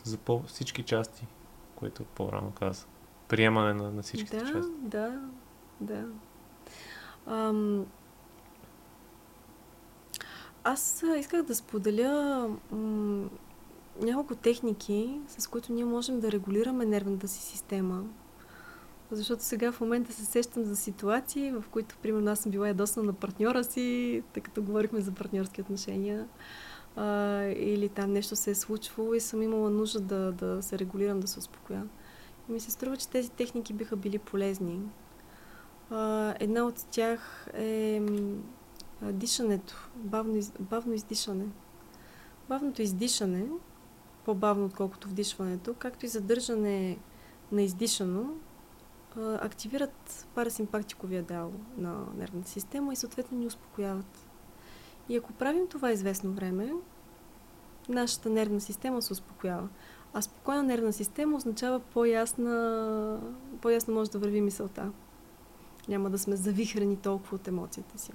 За по- всички части, които по-рано каза. Приемане на, на всичките да, части. Да, да. Ам... Аз исках да споделя м- няколко техники, с които ние можем да регулираме нервната си система. Защото сега в момента се сещам за ситуации, в които, примерно, аз съм била ядосна на партньора си, тъй като говорихме за партньорски отношения, а, или там нещо се е случвало и съм имала нужда да, да се регулирам, да се успокоя. И ми се струва, че тези техники биха били полезни. Една от тях е дишането, бавно, бавно издишане. Бавното издишане по-бавно, отколкото вдишването, както и задържане на издишано, активират парасимпатиковия дял на нервната система и съответно ни успокояват. И ако правим това известно време, нашата нервна система се успокоява. А спокойна нервна система означава по-ясна, по-ясно може да върви мисълта. Няма да сме завихрени толкова от емоциите си.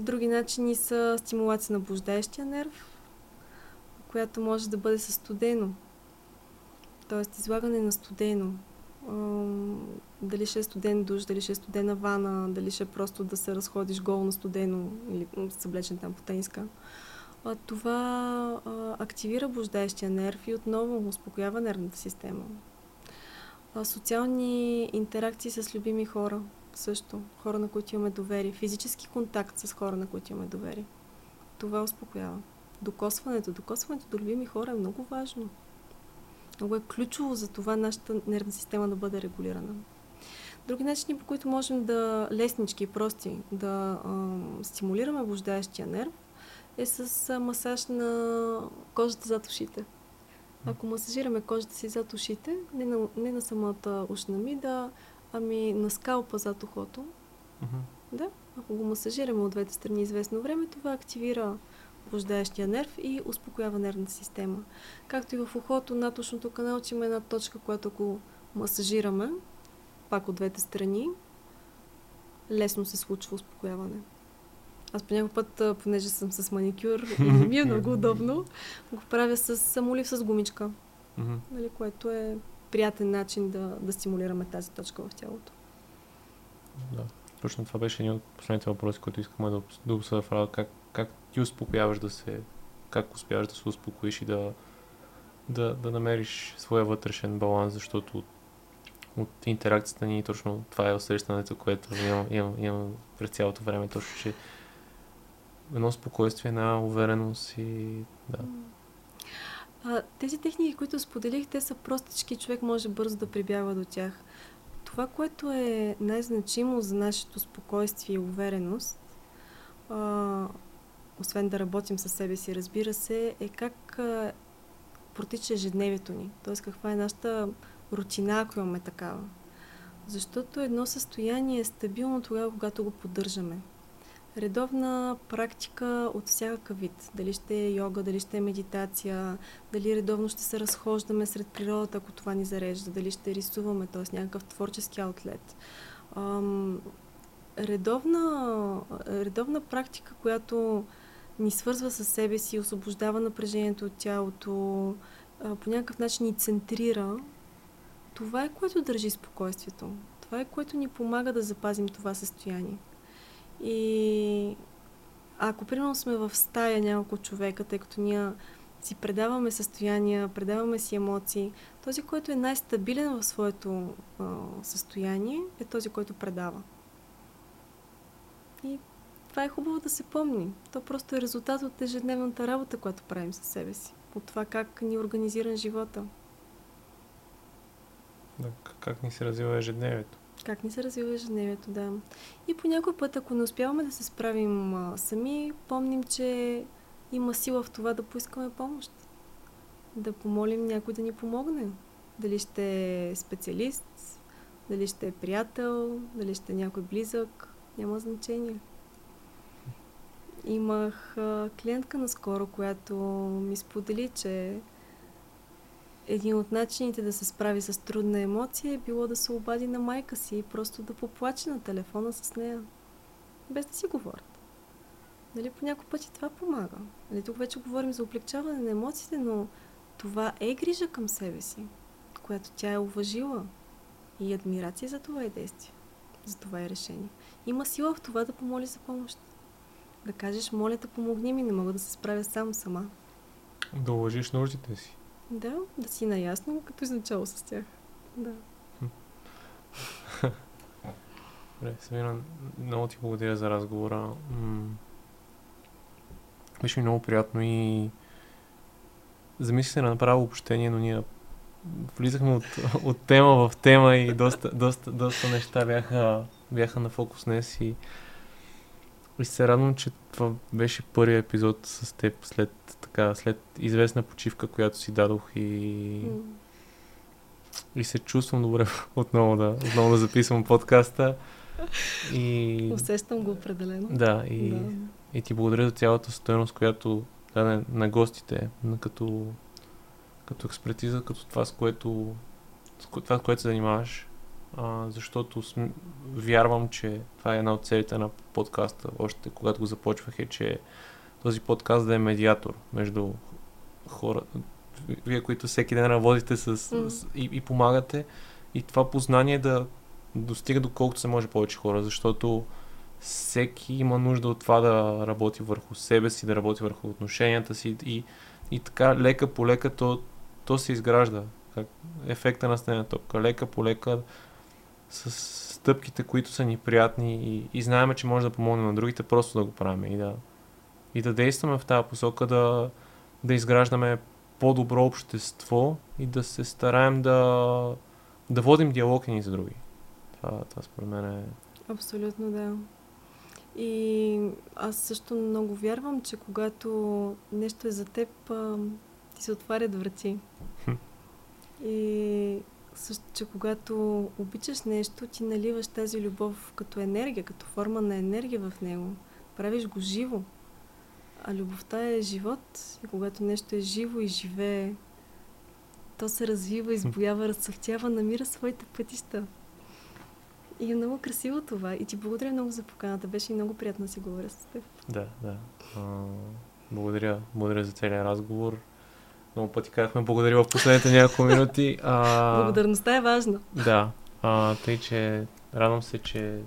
други начини са стимулация на блуждаещия нерв, която може да бъде със студено. Тоест излагане на студено. дали ще е студен душ, дали ще е студена вана, дали ще е просто да се разходиш гол на студено или съблечен там по тениска. това активира блуждаещия нерв и отново успокоява нервната система. Социални интеракции с любими хора също. Хора, на които имаме доверие. Физически контакт с хора, на които имаме доверие. Това успокоява. Докосването. Докосването до любими хора е много важно. Много е ключово за това нашата нервна система да бъде регулирана. Други начини, по които можем да леснички прости да а, стимулираме блуждаещия нерв, е с а, масаж на кожата зад ушите. Ако масажираме кожата си зад ушите, не на, не на самата ушна мида, ами на скалпа зад ухото, mm-hmm. да, ако го масажираме от двете страни известно време, това активира блуждаещия нерв и успокоява нервната система. Както и в ухото, над ушното каналче има една точка, която ако масажираме, пак от двете страни, лесно се случва успокояване. Аз по някой път, понеже съм с маникюр и ми е много удобно, го правя с самолив с гумичка, mm-hmm. нали, което е приятен начин да, да стимулираме тази точка в тялото. Да, точно това беше един от последните въпроси, които искаме да, да обсъдя как, как ти успокояваш да се, как успяваш да се успокоиш и да, да, да намериш своя вътрешен баланс, защото от, от интеракцията ни точно това е усещането, което имам, имам, имам през цялото време, точно, че едно спокойствие, една увереност и да. А, тези техники, които споделих, те са простички, човек може бързо да прибягва до тях. Това, което е най-значимо за нашето спокойствие и увереност, а, освен да работим със себе си, разбира се, е как а, протича ежедневието ни. Т.е. каква е нашата рутина, ако имаме такава. Защото едно състояние е стабилно тогава, когато го поддържаме редовна практика от всякакъв вид. Дали ще е йога, дали ще е медитация, дали редовно ще се разхождаме сред природата, ако това ни зарежда, дали ще рисуваме, т.е. някакъв творчески аутлет. Ам, редовна, редовна практика, която ни свързва с себе си, освобождава напрежението от тялото, по някакъв начин ни центрира, това е което държи спокойствието. Това е което ни помага да запазим това състояние. И ако примерно сме в стая няколко човека, тъй като ние си предаваме състояния, предаваме си емоции, този, който е най-стабилен в своето а, състояние, е този, който предава. И това е хубаво да се помни. То просто е резултат от ежедневната работа, която правим със себе си. От това как ни е живота. Да, как ни се развива ежедневието. Как ни се развива ежедневието, да. И по някой път, ако не успяваме да се справим а, сами, помним, че има сила в това да поискаме помощ. Да помолим някой да ни помогне. Дали ще е специалист, дали ще е приятел, дали ще е някой близък, няма значение. Имах а, клиентка наскоро, която ми сподели, че един от начините да се справи с трудна емоция е било да се обади на майка си и просто да поплаче на телефона с нея. Без да си говорят. Нали, по някой пъти това помага. Нали, тук вече говорим за облегчаване на емоциите, но това е грижа към себе си, която тя е уважила. И адмирация за това е действие. За това е решение. Има сила в това да помоли за помощ. Да кажеш, моля да помогни ми, не мога да се справя сам сама. Да уважиш нуждите си. Да, да си наясно, като изначало с тях. Да. Добре, Самина, много ти благодаря за разговора. беше ми много приятно и замислих се да направя общение, но ние влизахме от, от тема в тема и доста, доста, доста неща бяха, бяха на фокус днес и И се радвам, че това беше първият епизод с теб след, така, след известна почивка, която си дадох и, и се чувствам добре отново да, отново да записвам подкаста. И, Усещам го определено. да, и, Да. и ти благодаря за цялата стоеност, която даде на гостите, на като, като експертиза, като това, с което, с това, с което се занимаваш. А, защото см... вярвам, че това е една от целите на подкаста, още когато го започвах, е, че този подкаст да е медиатор между хора, вие, които всеки ден работите с, с и, и помагате, и това познание да достига до колкото се може повече хора, защото всеки има нужда от това да работи върху себе си, да работи върху отношенията си и, и така лека по лека то, то се изгражда. Как ефекта на стена топка. Лека по лека с стъпките, които са ни приятни и, и знаем, че може да помогнем на другите, просто да го правим и да, и да действаме в тази посока, да, да изграждаме по-добро общество и да се стараем да, да водим диалог едни за други. Това, това според мен е... Абсолютно да. И аз също много вярвам, че когато нещо е за теб, ти се отварят врати. Хм. И също, че когато обичаш нещо, ти наливаш тази любов като енергия, като форма на енергия в него. Правиш го живо. А любовта е живот. И когато нещо е живо и живее, то се развива, избоява, разцъфтява, намира своите пътища. И е много красиво това. И ти благодаря много за поканата. Беше и много приятно да си говоря с теб. Да, да. А, благодаря, благодаря за целият разговор. Много пъти казахме благодаря в последните няколко минути. А, Благодарността е важна. Да, а, тъй че радвам се, че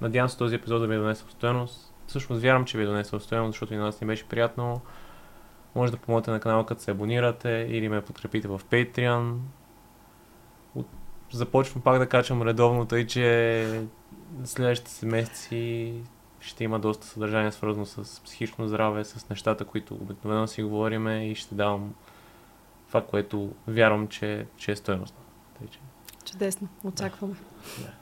надявам се този епизод да ви е донесъл стоеност. Всъщност вярвам, че ви е донесъл стоеност, защото и на нас ни беше приятно. Може да помогнете на канала, като се абонирате или ме подкрепите в Patreon. От... Започвам пак да качвам редовно, тъй че следващите си месеци ще има доста съдържание свързано с психично здраве, с нещата, които обикновено си говориме и ще давам това, което вярвам, че, че е стоеностно. Чудесно. Очакваме. Да.